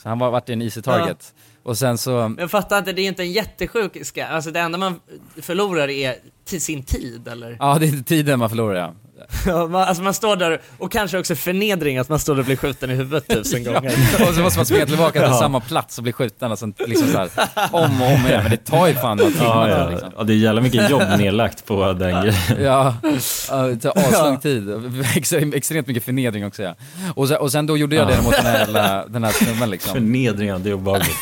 Så han var vart en easy target. Och sen så, Men jag fattar inte, det är inte en jättesjuk. Alltså det enda man förlorar är till sin tid eller? ja det är tiden man förlorar ja. Ja, man, alltså man står där och kanske också förnedring att man står där och blir skjuten i huvudet tusen gånger. och så måste man springa tillbaka till Ja. samma plats och bli skjuten sen liksom så här, om och om igen. Men det tar ju fan några timmar Ja, ja. liksom. ja, det är jävla mycket jobb nedlagt på den grejen. Ja, det tar aslång tid. Ex- Extremt mycket förnedring också ja. Och sen, och sen då gjorde jag det mot den här, den här snubben liksom. Förnedringen, det är obehagligt.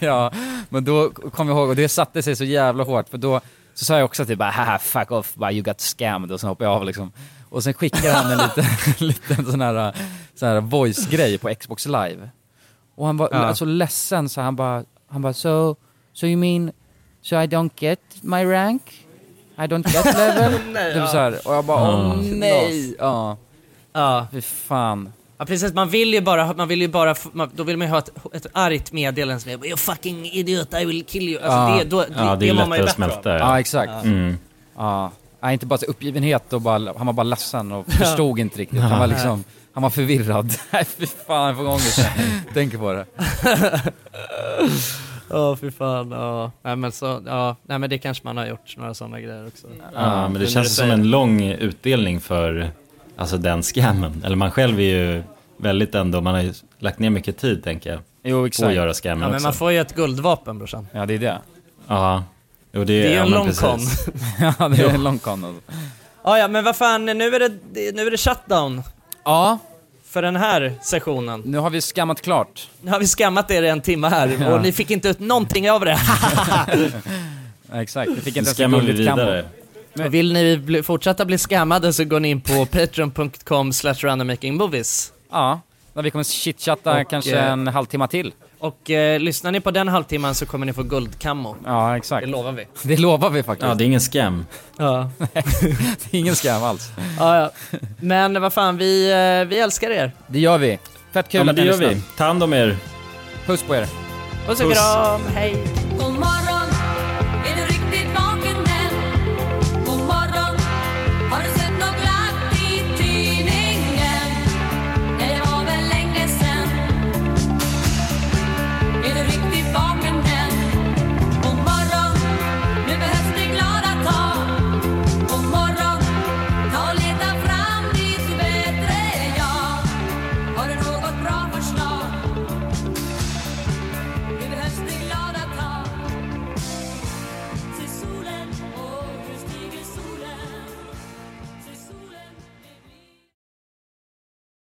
ja, men då kom jag ihåg, och det satte sig så jävla hårt, för då så sa jag också typ bara haha fuck off, bara you got scammed och sen hoppade jag av liksom. Och sen skickade han en liten, liten sån här, sån här voice-grej på Xbox live. Och han var Ja. så ledsen så han bara, han bara so, so you mean, so I don't get my rank? I don't get level? Nej, typ ja. så här. Och jag bara, åh Ja. nej! Ja, Ja. fy fan. ja precis, man vill ju bara, man vill ju bara, man, då vill man ju ha ett, ett argt meddelande som är You fucking idiot, I will kill you. Alltså Ja. det, då, Ja, det är mår man ju lättare att smälta. Ja, exakt. Mm. Ja, nej, inte bara så uppgivenhet och bara, han var bara ledsen och förstod inte riktigt. Han var liksom, han var förvirrad. Nej fy fan, jag får ångest när jag tänker på det. Ja, fy fan. Ja. Nej, men så, ja. Nej, men det kanske man har gjort, några sådana grejer också. Ja, men det känns som en lång utdelning för alltså den scammen. Eller man själv är ju väldigt ändå, man har ju lagt ner mycket tid tänker jag. Jo, På exakt. att göra scammen Ja, men också. man får ju ett guldvapen brorsan. Ja, det är det. Ja, jo, det, Det är en precis. con. ja, det är en lång con alltså. Ja, ja, men vad fan, nu är det, nu är det shutdown Ja, för den här sessionen. nu har vi skammat klart. Nu har vi skammat er i en timme här Ja. och ni fick inte ut någonting av det. Ja, exakt, vi fick inte ens vi gulligt vidare. kammo. Och Vill ni bli, fortsätta bli skammade så går ni in på patreon.com slash randommakingmovies. Ja, när vi kommer chitchatta Och, kanske eh, en halvtimme till. Och eh, lyssnar ni på den halvtimman så kommer ni få guldkammo. Ja, Det exakt. lovar vi. Det lovar vi faktiskt. Ja, det är ingen scam. Ja. det är ingen skam alls. ja, ja. Men vad fan, vi, eh, vi älskar er. Det gör vi. Fett kul Ja, men att det gör vi. Ta hand om er. Puss på er. Puss och kram, hej!